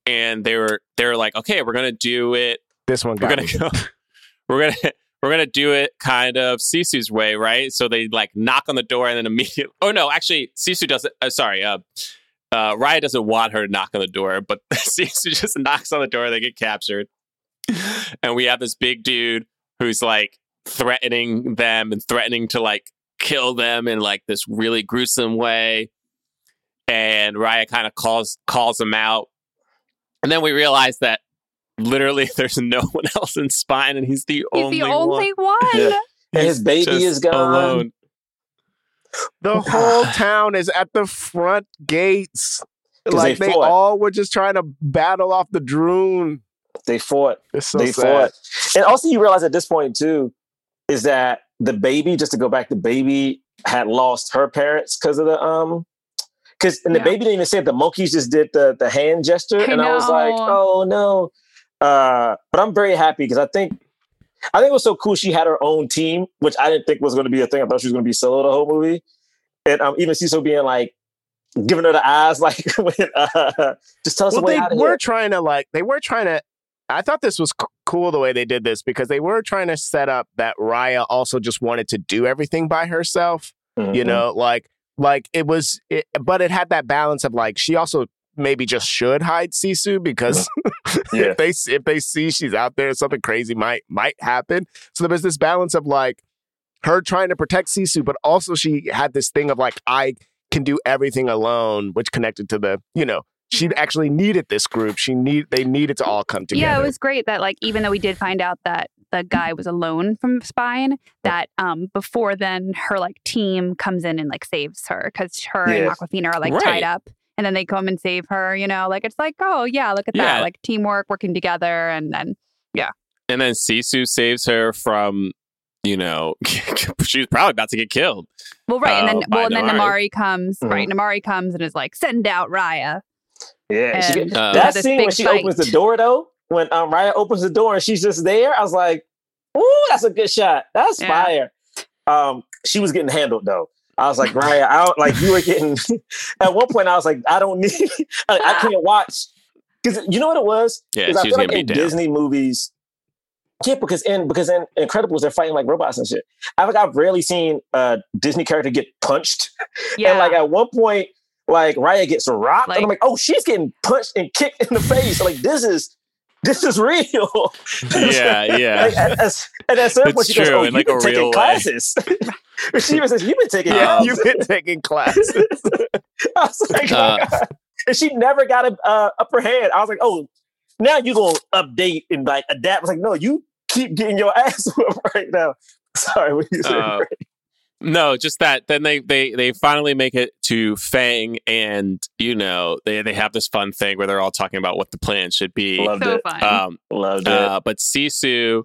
Speaker 3: and they were they were like, okay, we're gonna do it.
Speaker 4: This one
Speaker 3: We're gonna
Speaker 4: me.
Speaker 3: go. We're gonna we're gonna do it kind of Sisu's way, right? So they like knock on the door and then immediately. Oh no, actually, Sisu does it. Uh, sorry, uh, uh, Raya doesn't want her to knock on the door, but Sisu just knocks on the door. They get captured, and we have this big dude who's like threatening them and threatening to like kill them in like this really gruesome way. And Raya kind of calls calls him out, and then we realize that literally there's no one else in Spine, and he's the
Speaker 5: He's
Speaker 3: only
Speaker 5: the only one.
Speaker 2: Yeah. And his baby is gone.
Speaker 3: alone.
Speaker 4: The whole town is at the front gates. Like
Speaker 2: they
Speaker 4: they, all were just trying to battle off the Druun.
Speaker 2: They fought.
Speaker 4: So
Speaker 2: they
Speaker 4: sad.
Speaker 2: fought. And also, you realize at this point too, is that the baby, just to go back, the baby had lost her parents because of the um, because and the
Speaker 5: Yeah.
Speaker 2: baby didn't even say it. The monkeys just did the the hand gesture,
Speaker 5: I
Speaker 2: and I was like, oh no. Uh, but I'm very happy because I think. I think it was so cool. She had her own team, which I didn't think was going to be a thing. I thought she was going to be solo the whole movie, and um, even Cecil being like, giving her the eyes, like, when, uh, just tell us
Speaker 4: Well,
Speaker 2: the way
Speaker 4: they were
Speaker 2: here.
Speaker 4: trying to like they were trying to. I thought this was c- cool the way they did this because they were trying to set up that Raya also just wanted to do everything by herself. You
Speaker 2: Mhm.
Speaker 4: know, like like it was, it, but it had that balance of like she also maybe just should hide Sisu because
Speaker 2: Yeah.
Speaker 4: if they if they see she's out there, something crazy might might happen. So there was this balance of like her trying to protect Sisu, but also she had this thing of like I can do everything alone, which connected to the you know she actually needed this group. She need they needed to all come together.
Speaker 5: Yeah, it was great that like even though we did find out that the guy was alone from Spine, that um before then her like team comes in and like saves her because her and Awkwafina are like
Speaker 3: Right.
Speaker 5: tied up. And then they come and save her, you know, like it's like, oh yeah, look at
Speaker 3: Yeah.
Speaker 5: that. Like teamwork, working together and then yeah.
Speaker 3: And then Sisu saves her from, you know, she was probably about to get killed.
Speaker 5: well right, and
Speaker 3: Uh,
Speaker 5: then
Speaker 3: by
Speaker 5: well and then
Speaker 3: Namaari.
Speaker 5: Namaari comes, right, Namaari comes and is like, send out Raya.
Speaker 2: Yeah,
Speaker 5: And
Speaker 2: get-
Speaker 3: Uh,
Speaker 2: that
Speaker 5: this
Speaker 2: scene when she
Speaker 5: fight.
Speaker 2: opens the door though, when um Raya opens the door and she's just there, I was like, "Ooh, that's a good shot. That's
Speaker 5: Yeah.
Speaker 2: fire." Um, she was getting handled though. I was like, Raya, I don't like you were getting. at one point, I was like, I don't need, I, I ah. can't watch because you know what it was.
Speaker 3: Yeah,
Speaker 2: Because I
Speaker 3: she was
Speaker 2: feel like in
Speaker 3: beat down.
Speaker 2: Disney movies, yeah, because in because in Incredibles they're fighting like robots and shit. I think I've rarely seen a Disney character get punched
Speaker 5: Yeah.
Speaker 2: and like at one point, like Raya gets rocked, and I'm
Speaker 5: Like-
Speaker 2: like, oh, she's getting punched and kicked in the face. like this is this is real.
Speaker 3: Yeah, yeah.
Speaker 2: Like, at, at, and at a certain
Speaker 3: It's
Speaker 2: point, she goes, "Oh,
Speaker 3: in,
Speaker 2: you've
Speaker 3: like,
Speaker 2: been
Speaker 3: a
Speaker 2: taking
Speaker 3: real way.
Speaker 2: classes." She even says, "You've been taking
Speaker 4: yeah,
Speaker 2: classes."
Speaker 4: you've been taking classes.
Speaker 2: I was like, oh
Speaker 3: Uh,
Speaker 2: my God. and she never got a uh, upper hand. I was like, oh, now you're gonna update and like adapt. I was like, no, you keep getting your ass whooped right now. Sorry, what you said.
Speaker 3: Uh, No, just that. Then they they they finally make it to Fang, and you know they they have this fun thing where they're all talking about what the plan should be.
Speaker 2: Loved
Speaker 5: so
Speaker 2: it.
Speaker 5: fun.
Speaker 3: Um,
Speaker 2: Loved it.
Speaker 3: uh, but Sisu.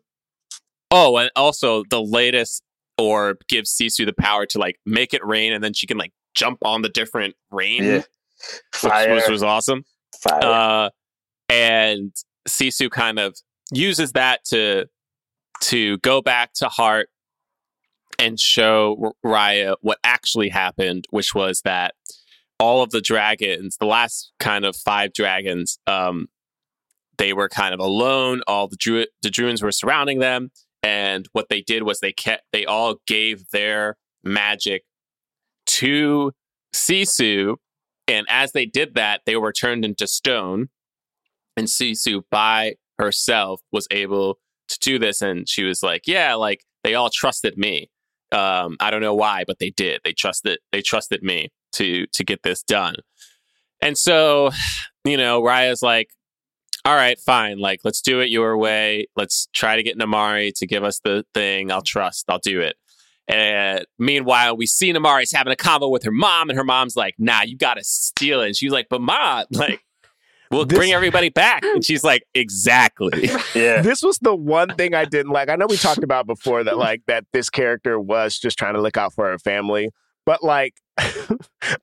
Speaker 3: Oh, and also the latest orb gives Sisu the power to like make it rain, and then she can like jump on the different rain,
Speaker 2: yeah.
Speaker 3: which, which was awesome. Uh, and Sisu kind of uses that to to go back to Heart and show Raya what actually happened, which was that all of the dragons, the last kind of five dragons, um, they were kind of alone. All the Dru- the Druuns were surrounding them, and what they did was they kept they all gave their magic to Sisu, and as they did that, they were turned into stone. And Sisu, by herself, was able to do this, and she was like, "Yeah, like they all trusted me. Um, I don't know why, but they did. They trusted. They trusted me to to get this done." And so, you know, Raya's like, "All right, fine. Like, let's do it your way. Let's try to get Namaari to give us the thing. I'll trust. I'll do it." And meanwhile, we see Namaari's having a convo with her mom, and her mom's like, "Nah, you gotta steal it." And she's like, "But mom, like, we'll
Speaker 4: This-
Speaker 3: bring everybody back." And she's like, "Exactly."
Speaker 2: Yeah.
Speaker 4: This was the one thing I didn't like. I know we talked about before that like that this character was just trying to look out for her family. But like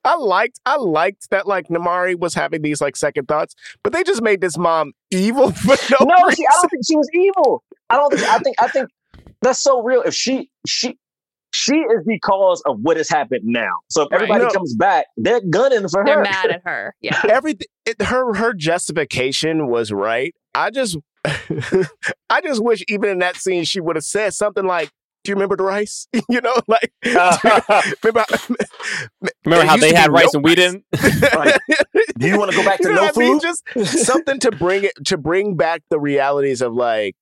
Speaker 4: I liked I liked that like Namaari was having these like second thoughts, but they just made this mom evil for no,
Speaker 2: No,
Speaker 4: reason.
Speaker 2: see, I don't think she was evil. I don't think. I think. I think that's so real. If she she she is the cause of what has happened now. So if
Speaker 5: Right.
Speaker 2: everybody
Speaker 4: No.
Speaker 2: comes back, they're gunning for her.
Speaker 5: They're mad at her. Yeah.
Speaker 4: Everything it, her her justification was right. I just I just wish even in that scene she would have said something like, "Do you remember the rice?" you know, like remember
Speaker 3: Remember how they had rice
Speaker 4: no
Speaker 3: and we didn't?
Speaker 2: Like, Do you want to go back to
Speaker 4: you know
Speaker 2: no
Speaker 4: what I mean?
Speaker 2: food?
Speaker 4: Just something to bring it to bring back the realities of like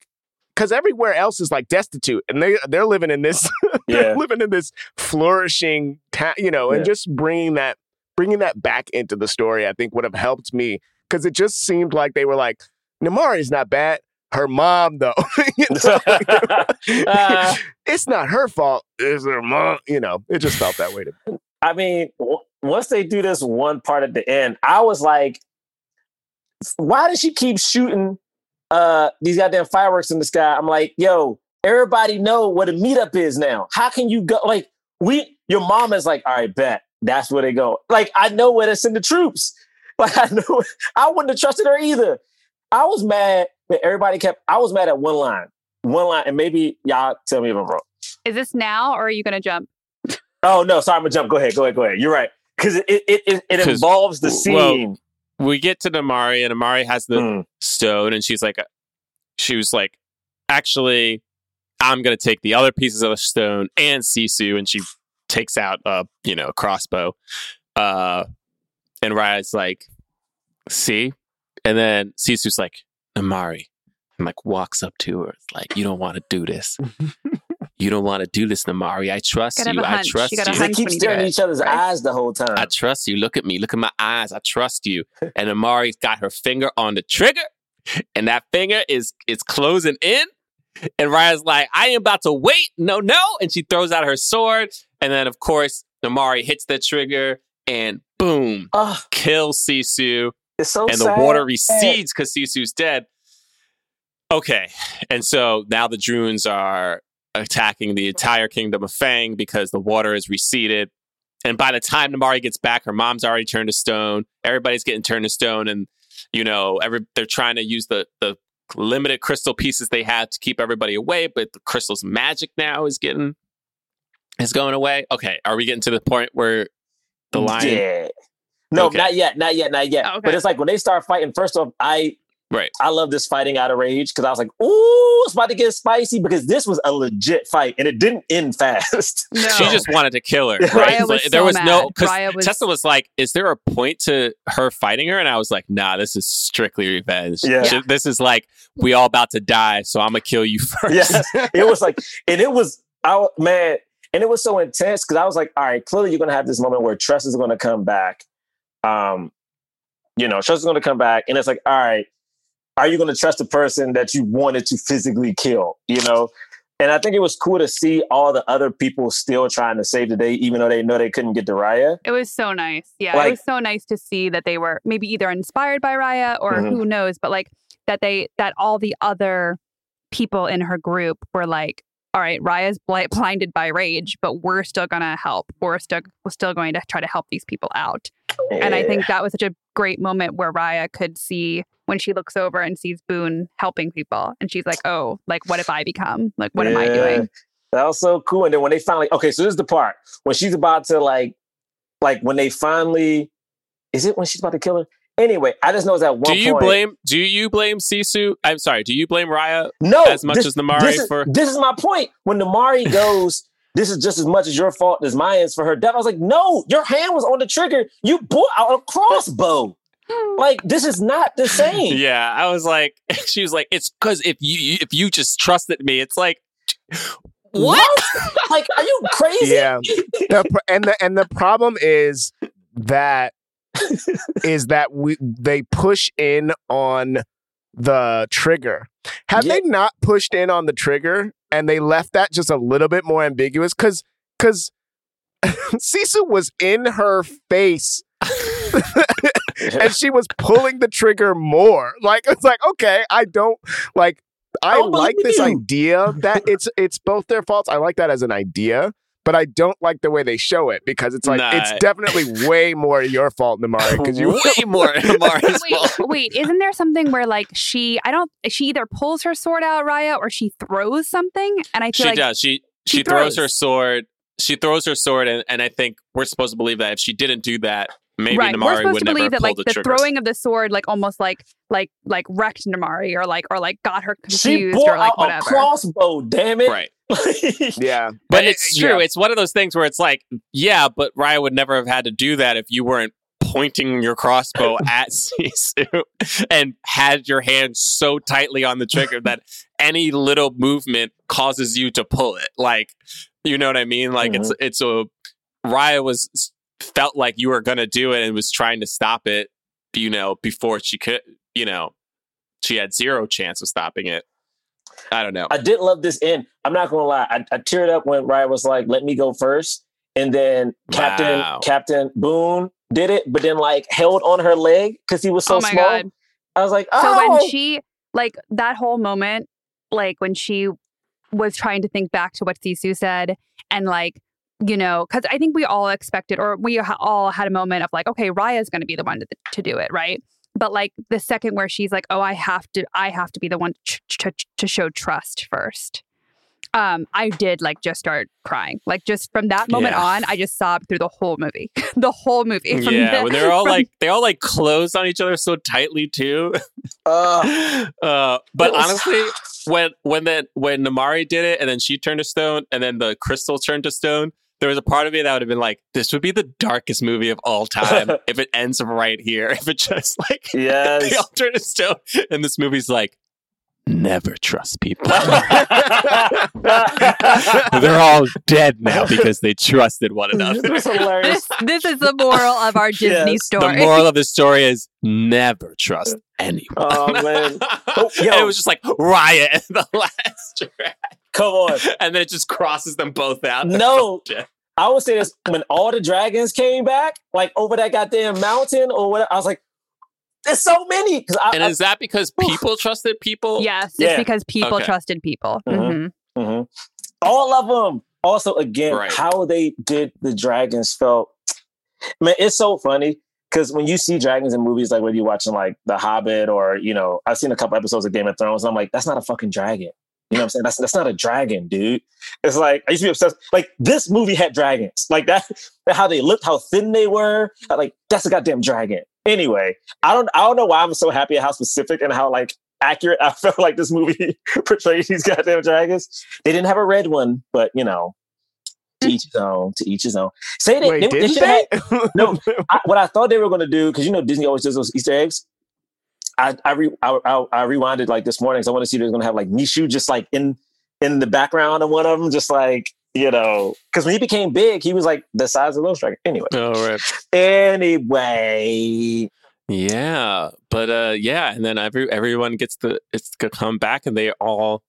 Speaker 4: because everywhere else is like destitute and they they're living in this they're living in this flourishing town you know and
Speaker 2: Yeah.
Speaker 4: just bringing that bringing that back into the story I think would have helped me because it just seemed like they were like Namaari's not bad her mom though?
Speaker 2: Uh,
Speaker 4: it's not her fault it's her mom you know it just felt that way to me
Speaker 2: I mean, w- once they do this one part at the end, I was like, why does she keep shooting uh, these goddamn fireworks in the sky? I'm like, yo, everybody know what a meetup is now. How can you go? Like, we, your mom is like, all right, bet that's where they go. Like, I know where to send the troops. Like, I know, I wouldn't have trusted her either. I was mad everybody kept. I was mad at one line, one line, and maybe y'all tell me if I'm wrong.
Speaker 5: Is this now or are you going to jump?
Speaker 2: Oh no, sorry, I'm gonna jump. Go ahead, go ahead, go ahead. You're right because it it it, it
Speaker 3: 'Cause,
Speaker 2: involves the
Speaker 3: well,
Speaker 2: scene.
Speaker 3: we get to Namaari, and Namaari has the
Speaker 2: Mm.
Speaker 3: stone, and she's like, she was like, actually, I'm gonna take the other pieces of the stone and Sisu, and she takes out a you know crossbow, uh, and Raya's like, see, and then Sisu's like, Namaari, and like walks up to her, like, you don't want to do this. You don't want to do this, Namaari. I trust
Speaker 5: Gotta
Speaker 3: you. I
Speaker 5: hunch. You
Speaker 3: trust you.
Speaker 2: They keep
Speaker 5: when you do
Speaker 2: staring at each other's
Speaker 5: right?
Speaker 2: eyes the whole time.
Speaker 3: I trust you. Look at me. Look at my eyes. I trust you. And Amari's got her finger on the trigger, and that finger is is closing in. And Raya's like, I am about to wait. No, no. And she throws out her sword. And then, of course, Amari hits the trigger and boom,
Speaker 2: Ugh,
Speaker 3: kills Sisu.
Speaker 2: It's so
Speaker 3: and the water recedes because Sisu's dead. Okay. And so now the Druuns are attacking the entire kingdom of Fang because the water has receded. And by the time Namaari gets back, her mom's already turned to stone. Everybody's getting turned to stone, and you know, every they're trying to use the the limited crystal pieces they had to keep everybody away. But the crystal's magic now is getting is going away. Okay, are we getting to the point where the lion?
Speaker 2: Yeah. No,
Speaker 3: Okay.
Speaker 2: not yet, not yet, not yet.
Speaker 5: Oh, okay.
Speaker 2: But it's like when they start fighting. First off, I
Speaker 3: Right.
Speaker 2: I love this fighting out of rage because I was like, "Ooh, it's about to get spicy." Because this was a legit fight, and it didn't end fast.
Speaker 5: No.
Speaker 3: She just wanted to kill her.
Speaker 2: Raya
Speaker 3: Right?
Speaker 5: was
Speaker 3: Like,
Speaker 5: so
Speaker 3: there was no because
Speaker 5: Raya was-
Speaker 3: Tessa was like, "Is there a point to her fighting her?" And I was like, "Nah, this is strictly revenge.
Speaker 2: Yeah.
Speaker 3: Sh- This is like we all about to die, so I'm gonna kill you first.
Speaker 2: yes, it was like, and it was, I man, and it was so intense because I was like, all right, clearly you're gonna have this moment where Tress is gonna come back. Um, you know, Tress is gonna come back, and it's like, all right, are you gonna trust the person that you wanted to physically kill? You know. And I think it was cool to see all the other people still trying to save the day, even though they know they couldn't get to Raya.
Speaker 5: It was so nice. Yeah,
Speaker 2: Like-
Speaker 5: it was so nice to see that they were maybe either inspired by Raya or
Speaker 2: Mhm.
Speaker 5: who knows, but like that they that all the other people in her group were like, all right, Raya's bli- blinded by rage, but we're still gonna help. We're still we're still going to try to help these people out. And I think that was such a great moment where Raya could see when she looks over and sees Boun helping people, and she's like, oh, like what have I become? Like what am I doing?
Speaker 2: That was so cool. And then when they finally, okay, so this is the part when she's about to like, like when they finally, is it when she's about to kill her? Anyway, I just know it's at one
Speaker 3: Do you
Speaker 2: point.
Speaker 3: blame? Do you blame Sisu? I'm sorry. Do you blame Raya
Speaker 2: no
Speaker 3: as much
Speaker 2: this-
Speaker 3: as Namaari
Speaker 2: this is,
Speaker 3: for?
Speaker 2: This is my point. When Namaari goes, this is just as much as your fault as mine is for her death. I was like, no, your hand was on the trigger. You bought out a crossbow. like this is not the same.
Speaker 3: Yeah, I was like, she was like, it's because if you if you just trusted me, it's like, what?
Speaker 2: like, are you crazy?
Speaker 4: Yeah. The and the and the problem is that is that we they push in on the trigger. Have
Speaker 2: Yeah.
Speaker 4: they not pushed in on the trigger and they left that just a little bit more ambiguous cuz cuz Sisu was in her face and she was pulling the trigger more. Like it's like okay, I don't like I
Speaker 2: don't
Speaker 4: like this
Speaker 2: you.
Speaker 4: idea that it's it's both their faults. I like that as an idea, but I don't like the way they show it because it's like it's definitely way more your fault, Namaari. Because you
Speaker 3: way more Namaari's fault.
Speaker 5: Wait, wait, isn't there something where like she I don't she either pulls her sword out, Raya, or she throws something? And I feel
Speaker 3: She
Speaker 5: like
Speaker 3: does. She she,
Speaker 5: she
Speaker 3: throws. her sword. She throws her sword, and, and I think we're supposed to believe that if she didn't do that, maybe
Speaker 5: right, we're
Speaker 3: Namaari
Speaker 5: supposed
Speaker 3: would
Speaker 5: to believe
Speaker 3: have
Speaker 5: that like the,
Speaker 3: the,
Speaker 5: throwing of the sword like almost like like like wrecked Namaari or like or like got her
Speaker 2: She
Speaker 5: confused or like
Speaker 2: out a
Speaker 5: whatever.
Speaker 2: crossbow. Damn it!
Speaker 3: Right.
Speaker 4: yeah,
Speaker 3: But
Speaker 4: And it-
Speaker 3: it's true.
Speaker 4: yeah.
Speaker 3: It's one of those things where it's like, yeah, but Raya would never have had to do that if you weren't pointing your crossbow at Sisu and had your hand so tightly on the trigger that any little movement causes you to pull it. Like, you know what I mean? Like it's mm-hmm. it's a Raya was felt like you were gonna do it and was trying to stop it, you know, before she could, you know, she had zero chance of stopping it. I don't know.
Speaker 2: I did love this end. I'm not gonna lie. I, I teared up when Ryan was like, "Let me go first. and then Captain
Speaker 3: Wow.
Speaker 2: Captain Boun did it, but then like held on her leg because he was so
Speaker 5: oh my
Speaker 2: small.
Speaker 5: god.
Speaker 2: I was like, oh,
Speaker 5: So when oh! she like that whole moment, like when she was trying to think back to what Sisu said, and like you know, because I think we all expected, or we ha- all had a moment of like, okay, Raya's going to be the one to, to do it, right? But like the second where she's like, oh, I have to, I have to be the one to, to, to show trust first. Um, I did like just start crying, like just from that moment
Speaker 3: Yeah.
Speaker 5: on, I just sobbed through the whole movie, the whole movie. From
Speaker 3: yeah,
Speaker 5: the-
Speaker 3: when they're all
Speaker 5: from-
Speaker 3: like they all like closed on each other so tightly too.
Speaker 2: uh,
Speaker 3: uh, but
Speaker 2: was-
Speaker 3: honestly, when when that when Namaari did it and then she turned to stone and then the crystal turned to stone, there was a part of me that would have been like, this would be the darkest movie of all time if it ends right here. If it just like they
Speaker 2: yes.
Speaker 3: all turn to stone and this movie's like, never trust people. They're all dead now because they trusted one another.
Speaker 2: That's hilarious.
Speaker 5: this, this is the moral of our Disney
Speaker 2: Yes.
Speaker 5: story.
Speaker 3: The moral of the story is never trust anyone.
Speaker 2: Oh, man. Oh,
Speaker 3: and it was just like riot in the last track.
Speaker 2: Come on.
Speaker 3: And then it just crosses them both out.
Speaker 2: No.
Speaker 3: Yeah.
Speaker 2: I would say this when all the dragons came back, like over that goddamn mountain or whatever. I was like, there's so many. I,
Speaker 3: And
Speaker 2: I-
Speaker 3: is that because people trusted people?
Speaker 5: yes, it's because people
Speaker 3: Okay.
Speaker 5: trusted people.
Speaker 2: Mhm.
Speaker 5: Mhm.
Speaker 2: Mhm. All of them. Also, again,
Speaker 3: Right.
Speaker 2: how they did the dragons felt. Man, it's so funny because when you see dragons in movies, like when you're watching like The Hobbit or you know, I've seen a couple episodes of Game of Thrones, and I'm like, that's not a fucking dragon. You know what I'm saying? That's that's not a dragon, dude. It's like I used to be obsessed. Like this movie had dragons. Like that, how they looked, how thin they were. I'm Like that's a goddamn dragon. Anyway, I don't I don't know why I'm so happy at how specific and how like accurate I felt like this movie portrayed these goddamn dragons. They didn't have a red one, but you know, to each his own. To each his own. Say they,
Speaker 4: Wait,
Speaker 2: they, they
Speaker 4: they?
Speaker 2: had- no, I, what I thought they were going to do because you know Disney always does those Easter eggs. I I, re, I, I, I rewinded like this morning because I want to see if they're going to have like Nishu just like in in the background of one of them, just like you know, because when he became big, he was like the size of those dragons. Anyway,
Speaker 3: Oh, right.
Speaker 2: anyway,
Speaker 3: Yeah. But uh yeah, and then every everyone gets the it's going to come back and they all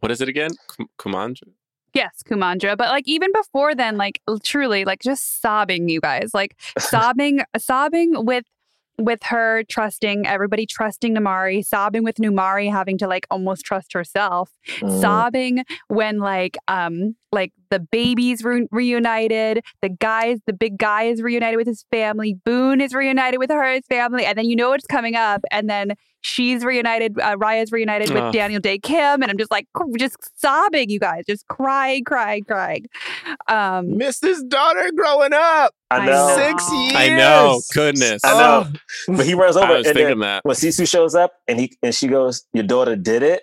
Speaker 3: what is it again? Kum- Kumandra?
Speaker 5: Yes, Kumandra. But like even before then, like truly, like just sobbing, you guys, like sobbing, sobbing with with her trusting everybody trusting Namaari, sobbing with Namaari having to like almost trust herself,
Speaker 2: Mm.
Speaker 5: sobbing when like um like the babies re- reunited, the guys, the big guy is reunited with his family, Boun is reunited with her his family, and then you know what's coming up, and then she's reunited. Uh, Raya's reunited with
Speaker 3: Ugh.
Speaker 5: Daniel Dae Kim, and I'm just like just sobbing, you guys, just crying, crying, crying. Um,
Speaker 4: Missed his daughter growing up.
Speaker 2: I
Speaker 5: I
Speaker 2: know.
Speaker 5: know.
Speaker 4: Six years.
Speaker 3: I know. Goodness.
Speaker 2: I know. But he runs over
Speaker 3: I was
Speaker 2: and
Speaker 3: thinking
Speaker 2: then
Speaker 3: that.
Speaker 2: when Sisu shows up and he and she goes, Your daughter did it.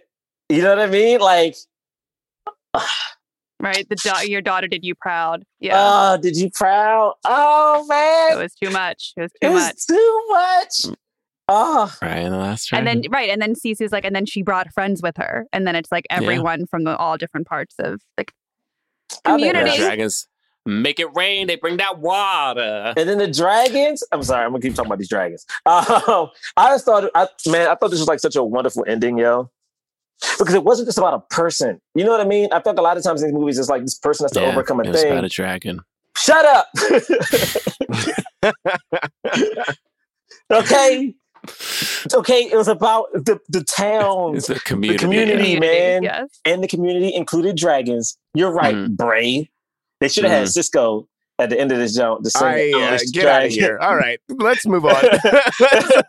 Speaker 2: You know what I mean? Like,
Speaker 5: right, the da- your daughter did you proud. Yeah,
Speaker 2: oh, did you proud? Oh man, it
Speaker 5: was too much. It was too much.
Speaker 2: It's too much. Oh,
Speaker 3: Right in the last
Speaker 5: And then right, and then Cece's like, and then she brought friends with her, and then it's like everyone from the all different parts of the
Speaker 2: I think
Speaker 3: The
Speaker 5: community.
Speaker 2: that's-
Speaker 3: dragons make it rain. They bring that water.
Speaker 2: And then the dragons. I'm sorry, I'm gonna keep talking about these dragons. Um, I just thought, I, man, I thought this was like such a wonderful ending, yo. Because it wasn't just about a person. You know what I mean? I feel like a lot of times in these movies, it's like this person has to
Speaker 3: Yeah,
Speaker 2: overcome a
Speaker 3: it was
Speaker 2: thing.
Speaker 3: about a dragon.
Speaker 2: Shut up. okay. Okay, it was about the, the town
Speaker 3: It's a community.
Speaker 2: community. man.
Speaker 5: Yes.
Speaker 2: and the community included dragons. You're right,
Speaker 3: Mhm.
Speaker 2: Bray. They should have had Sisqó at the end of this jump to
Speaker 4: I, uh,
Speaker 2: Unleash the
Speaker 4: get out of here. All right, let's move on.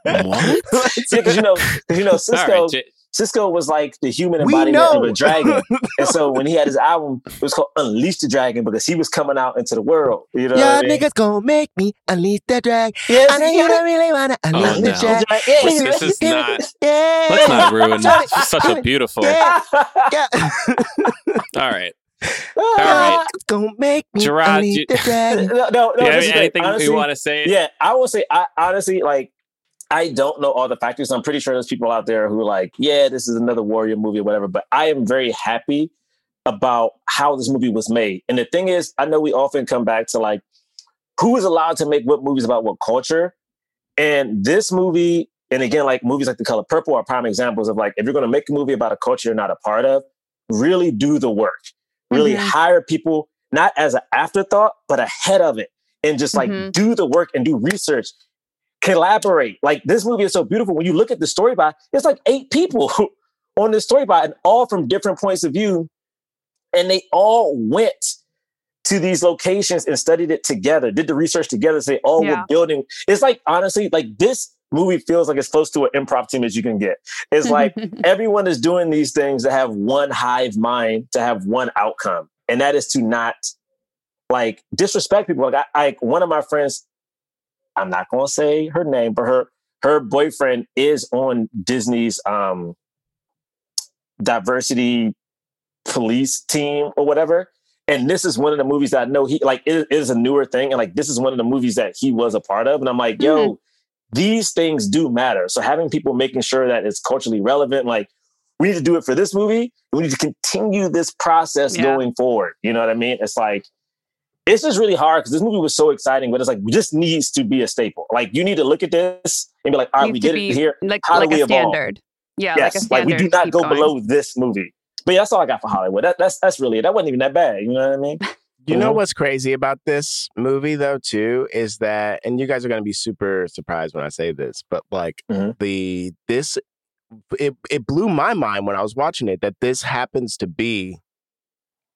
Speaker 3: What?
Speaker 2: Yeah, because you know, you know, Sisqó,
Speaker 3: right, J-
Speaker 2: Sisqó was like the human embodiment of a dragon, and so when he had his album, it was called Unleash the Dragon because he was coming out into the world. You know, what I
Speaker 4: Y'all
Speaker 2: mean?
Speaker 4: niggas gonna make me unleash the drag.
Speaker 2: Yes,
Speaker 4: I know you don't really wanna oh, unleash
Speaker 3: Oh,
Speaker 4: the
Speaker 3: no.
Speaker 4: drag.
Speaker 2: Yeah.
Speaker 3: This- this is not-
Speaker 4: Yeah.
Speaker 3: Let's not ruin
Speaker 4: Johnny,
Speaker 3: such a beautiful.
Speaker 4: Yeah. Yeah.
Speaker 3: All right. Ah.
Speaker 2: All
Speaker 3: right.
Speaker 4: It's gonna make me
Speaker 3: Gerard,
Speaker 4: unleash
Speaker 3: you-
Speaker 4: the dragon.
Speaker 2: No, no, no.
Speaker 3: you have
Speaker 2: this is great.
Speaker 3: anything
Speaker 2: Honestly,
Speaker 3: you want to say?
Speaker 2: Yeah, I will say, I honestly like. I don't know all the factors. I'm pretty sure there's people out there who are like, yeah, this is another warrior movie or whatever. But I am very happy about how this movie was made. And the thing is, I know we often come back to like, who is allowed to make what movies about what culture? And this movie, and again, like movies like The Color Purple are prime examples of like, if you're going to make a movie about a culture you're not a part of, really do the work. Really
Speaker 5: Mhm.
Speaker 2: hire people, not as an afterthought, but ahead of it. And just like
Speaker 5: Mhm.
Speaker 2: do the work and do research collaborate. Like this movie is so beautiful. When you look at the story by, it's like eight people on this story by, and all from different points of view, and they all went to these locations and studied it together, did the research together. Say, oh,
Speaker 5: Yeah.
Speaker 2: we're building. It's like honestly, like this movie feels like as close to an improv team as you can get. It's like everyone is doing these things to have one hive mind, to have one outcome, and that is to not like disrespect people. Like I, I one of my friends, I'm not going to say her name, but her her boyfriend is on Disney's um diversity police team or whatever. And this is one of the movies that I know he like it, it is a newer thing, and like this is one of the movies that he was a part of. And I'm like, yo, these things do matter. So having people making sure that it's culturally relevant, like we need to do it for this movie. We need to continue this process
Speaker 5: Yeah.
Speaker 2: going forward. You know what I mean? It's like it's just really hard because this movie was so exciting, but it's like this needs to be a staple. Like you need to look at this and be like, all right, we
Speaker 5: Needs
Speaker 2: did it here.
Speaker 5: like
Speaker 2: How do we
Speaker 5: a
Speaker 2: evolve?
Speaker 5: standard. Yeah,
Speaker 2: yes,
Speaker 5: like a
Speaker 2: like, we do not go
Speaker 5: going.
Speaker 2: below this movie. But yeah, that's all I got for Hollywood. That, that's that's really it. That wasn't even that bad. You know what I mean?
Speaker 4: You know
Speaker 2: Mhm.
Speaker 4: what's crazy about this movie though too is that and you guys are going to be super surprised when I say this but like
Speaker 2: Mhm.
Speaker 4: the this it it blew my mind when I was watching it that this happens to be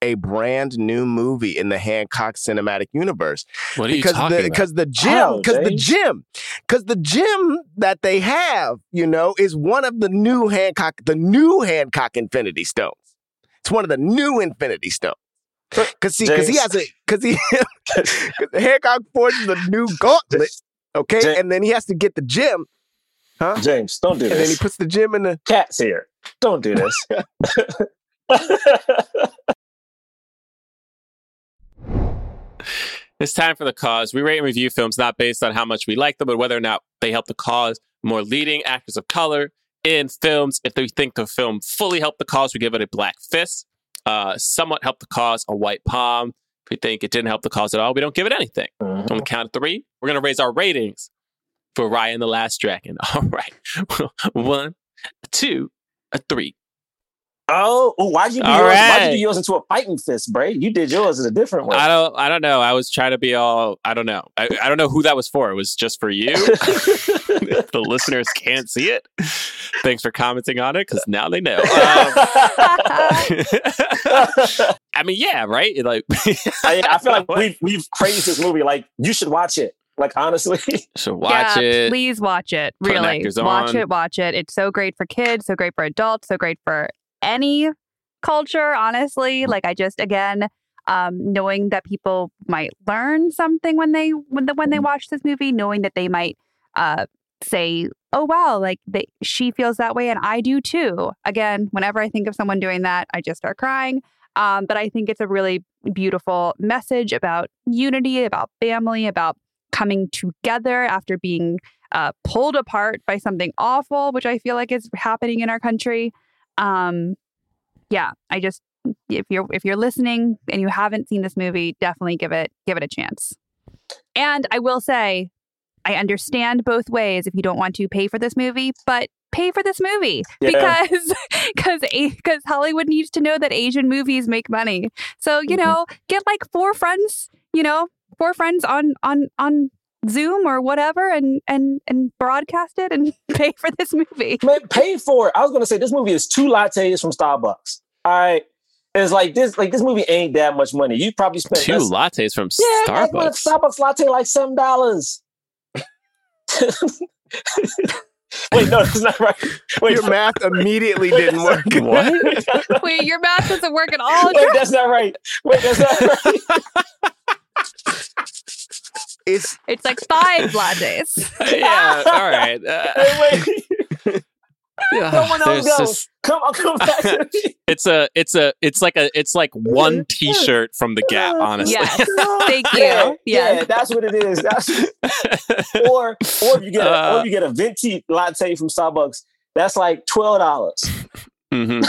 Speaker 4: a brand new movie in the Hancock cinematic universe
Speaker 3: What are you
Speaker 4: because
Speaker 3: talking
Speaker 4: the
Speaker 3: about?
Speaker 4: because the gym oh,
Speaker 2: How,
Speaker 4: because the gym because the gym that they have you know is one of the new Hancock the new Hancock Infinity Stones. It's one of the new Infinity Stones. Cause see, cause he has a, cause he, cause Hancock forges a new gauntlet, okay,
Speaker 2: James.
Speaker 4: and then he has to get the gym, huh?
Speaker 2: James, don't do this.
Speaker 4: And then he puts the gym in the.
Speaker 2: Cat's here. Don't do this.
Speaker 3: It's time for the cause. We rate and review films not based on how much we like them, but whether or not they help the cause. More leading actors of color in films. If we think the film fully helped the cause, we give it a black fist. Uh, somewhat helped the cause, a white palm. If we think it didn't help the cause at all, we don't give it anything.
Speaker 2: Mhm.
Speaker 3: On the count of three, we're going to raise our ratings for Raya and the Last Dragon. All right. One, two, a three.
Speaker 2: Oh, why'd you do
Speaker 3: All
Speaker 2: yours? Why'd you do yours into a fighting fist, Bray? You did yours in a different way.
Speaker 3: I don't. I don't know. I was trying to be all. I don't know. I, I don't know who that was for. It was just for you. the listeners can't see it. Thanks for commenting on it because now they know. Um, I mean, yeah, right. It, Like,
Speaker 2: I, I feel like we've we've praised this movie. Like you should watch it. Like honestly,
Speaker 3: So watch
Speaker 5: yeah,
Speaker 3: it.
Speaker 5: Please watch it. Really. Watch
Speaker 3: on.
Speaker 5: it, watch it. It's so great for kids, so great for adults, so great for any culture, honestly. Like I just again, um, knowing that people might learn something when they when the, when they watch this movie, knowing that they might uh say, "Oh wow, like they, she feels that way and I do too." Again, whenever I think of someone doing that, I just start crying. Um, but I think it's a really beautiful message about unity, about family, about coming together after being uh, pulled apart by something awful, which I feel like is happening in our country. Um, yeah, I just if you're if you're listening and you haven't seen this movie, definitely give it give it a chance. And I will say, I understand both ways if you don't want to pay for this movie, but pay for this movie
Speaker 2: Yeah.
Speaker 5: because because because Hollywood needs to know that Asian movies make money. So you
Speaker 2: Mhm.
Speaker 5: know, get like four friends, you know, four friends on on on Zoom or whatever, and and and broadcast it and pay for this movie.
Speaker 2: man, pay for it. I was gonna say this movie is two lattes from Starbucks. All right, it's like this. Like this movie ain't that much money. You probably spent
Speaker 3: Two
Speaker 2: less-
Speaker 3: lattes from
Speaker 2: Yeah, like what,
Speaker 3: Starbucks.
Speaker 2: Starbucks latte like seven dollars. Wait, no, that's not right. Wait,
Speaker 4: Your math immediately didn't work.
Speaker 3: What?
Speaker 5: Wait, your math doesn't work at all.
Speaker 2: Wait, that's not right. Wait, that's not right.
Speaker 4: It's
Speaker 5: It's like five lattes.
Speaker 3: yeah, all right. Uh,
Speaker 2: Wait, wait.
Speaker 3: yeah,
Speaker 2: Someone else
Speaker 3: there's
Speaker 2: go.
Speaker 3: just-
Speaker 2: Come on, come back
Speaker 3: it's a, it's a, it's like a, it's like one T-shirt from the Gap. Honestly,
Speaker 5: Yes. Thank you.
Speaker 2: Yeah, yeah,
Speaker 5: Yes.
Speaker 2: that's what it is. That's or or if you get a,
Speaker 3: Uh,
Speaker 2: or you get a venti latte from Starbucks, that's like twelve dollars.
Speaker 3: Mhm.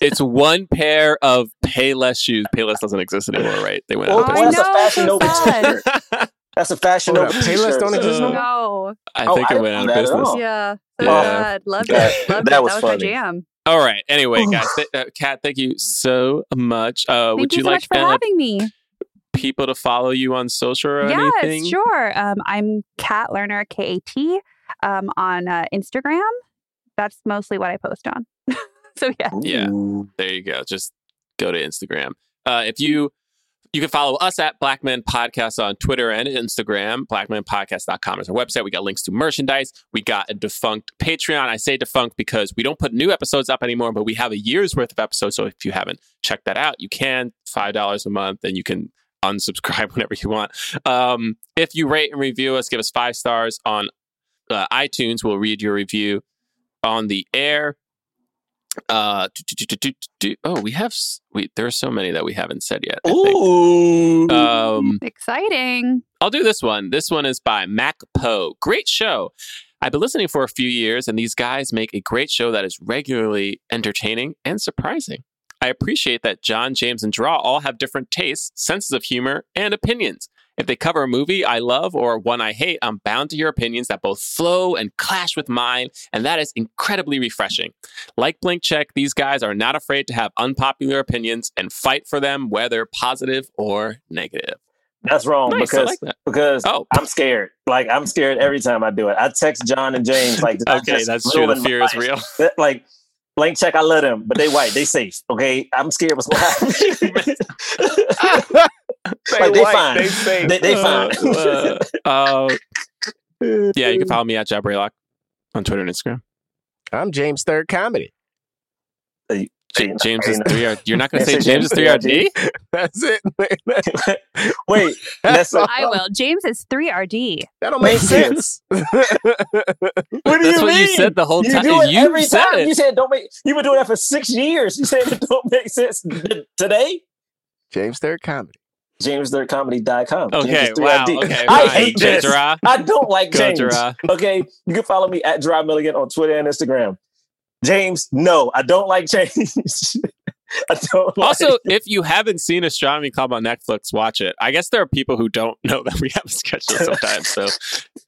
Speaker 3: it's one pair of Payless shoes. Payless doesn't exist anymore, right? They went out
Speaker 2: Oh,
Speaker 3: of
Speaker 5: I
Speaker 3: business.
Speaker 2: that's a
Speaker 5: know,
Speaker 2: Fashion
Speaker 5: so
Speaker 2: Nova
Speaker 5: sad.
Speaker 2: T-shirt. That's a fashion
Speaker 4: Hold
Speaker 2: over
Speaker 4: up, Payless don't exist no more?
Speaker 5: No.
Speaker 3: I
Speaker 2: Oh,
Speaker 3: think
Speaker 2: I
Speaker 3: it
Speaker 2: didn't
Speaker 3: went out of business.
Speaker 2: all.
Speaker 5: Yeah. So
Speaker 3: Yeah.
Speaker 5: sad. Loved
Speaker 2: That-
Speaker 5: it. Loved
Speaker 2: that
Speaker 5: it.
Speaker 2: was
Speaker 5: that was my jam.
Speaker 3: All right. Anyway, guys, th- uh, Kat, thank you so much. Uh,
Speaker 5: Thank
Speaker 3: would
Speaker 5: you,
Speaker 3: you,
Speaker 5: so
Speaker 3: like
Speaker 5: much for
Speaker 3: uh,
Speaker 5: having me.
Speaker 3: people to follow you on social or
Speaker 5: yes,
Speaker 3: anything?
Speaker 5: sure. Um, I'm Kat Lerner, K A T, um, on uh, Instagram. That's mostly what I post on. so yeah.
Speaker 3: Yeah. There you go. Just go to Instagram. Uh, if you you can follow us at Black Men Podcast on Twitter and Instagram. BlackmenPodcast.com is our website. We got links to merchandise. We got a defunct Patreon. I say defunct because we don't put new episodes up anymore, but we have a year's worth of episodes. So if you haven't checked that out, you can five dollars a month, and you can unsubscribe whenever you want. Um, if you rate and review us, give us five stars on uh, iTunes. We'll read your review on the air. Uh, do, do, do, do, do, oh, we have s- we there are so many that we haven't said yet. I.
Speaker 2: Ooh.
Speaker 3: Um,
Speaker 5: Exciting.
Speaker 3: I'll do this one. This one is by Mac Poe. Great show. I've been listening for a few years, and these guys make a great show that is regularly entertaining and surprising. I appreciate that John, James, and Draw all have different tastes, senses of humor, and opinions. If they cover a movie I love or one I hate, I'm bound to hear opinions that both flow and clash with mine, and that is incredibly refreshing. Like Blank Check, these guys are not afraid to have unpopular opinions and fight for them, whether positive or negative.
Speaker 2: That's wrong
Speaker 3: Nice,
Speaker 2: because
Speaker 3: like that.
Speaker 2: because
Speaker 3: Oh.
Speaker 2: I'm scared. Like I'm scared every time I do it. I text John and James like
Speaker 3: Okay, that's true. The fear is real.
Speaker 2: Like blank check, I love them, but they white, they safe. Okay, I'm scared what's going to happen. Like, they
Speaker 4: white,
Speaker 2: fine.
Speaker 4: They safe.
Speaker 2: they they fine.
Speaker 3: Uh, uh, yeah, you can follow me at Jab Raylock on Twitter and Instagram.
Speaker 4: I'm James Third Comedy.
Speaker 3: J-
Speaker 2: James,
Speaker 3: James is
Speaker 2: you
Speaker 3: three R. You're not going to say
Speaker 2: say
Speaker 3: James is
Speaker 2: James
Speaker 3: three R D.
Speaker 4: That's it.
Speaker 2: Wait, that's a,
Speaker 5: I will. James is three 3RD.
Speaker 4: that don't make sense.
Speaker 2: what do
Speaker 3: That's
Speaker 2: you
Speaker 3: what you said the whole
Speaker 2: You
Speaker 3: time.
Speaker 2: do it
Speaker 3: You
Speaker 2: every
Speaker 3: said
Speaker 2: time.
Speaker 3: it.
Speaker 2: You said don't make. You've been doing that for six years. You said it don't make sense today.
Speaker 4: James Third Comedy.
Speaker 2: JamesThirdComedy.com.
Speaker 3: Okay,
Speaker 2: James is
Speaker 3: wow.
Speaker 2: 3RD.
Speaker 3: Okay,
Speaker 2: I
Speaker 3: fine.
Speaker 2: hate this.
Speaker 3: Jezra.
Speaker 2: I don't like James.
Speaker 3: Jezra.
Speaker 2: Okay, you can follow me at Dry Milligan on Twitter and Instagram. James, no, I don't like James. I don't like
Speaker 3: Also, if you haven't seen Astronomy Club on Netflix, watch it. I guess there are people who don't know that we have a schedule sometimes. So,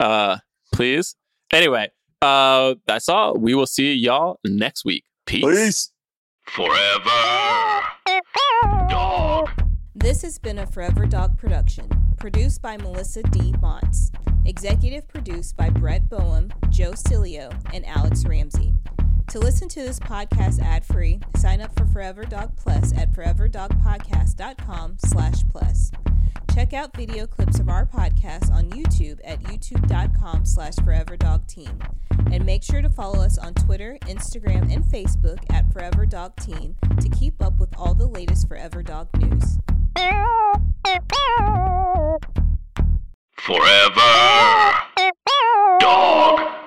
Speaker 3: uh, please. Anyway, uh, that's all. We will see y'all next week. Peace.
Speaker 2: Peace.
Speaker 1: Forever. Dog.
Speaker 9: This has been a Forever Dog production, produced by Melissa D. Montz, executive produced by Brett Boehm, Joe Cilio, and Alex Ramsey. To listen to this podcast ad-free, sign up for Forever Dog Plus at foreverdogpodcast.com slash plus. Check out video clips of our podcast on YouTube at youtube.com slash foreverdogteam. And make sure to follow us on Twitter, Instagram, and Facebook at Forever Dog Team to keep up with all the latest Forever Dog news.
Speaker 1: Forever. Dog.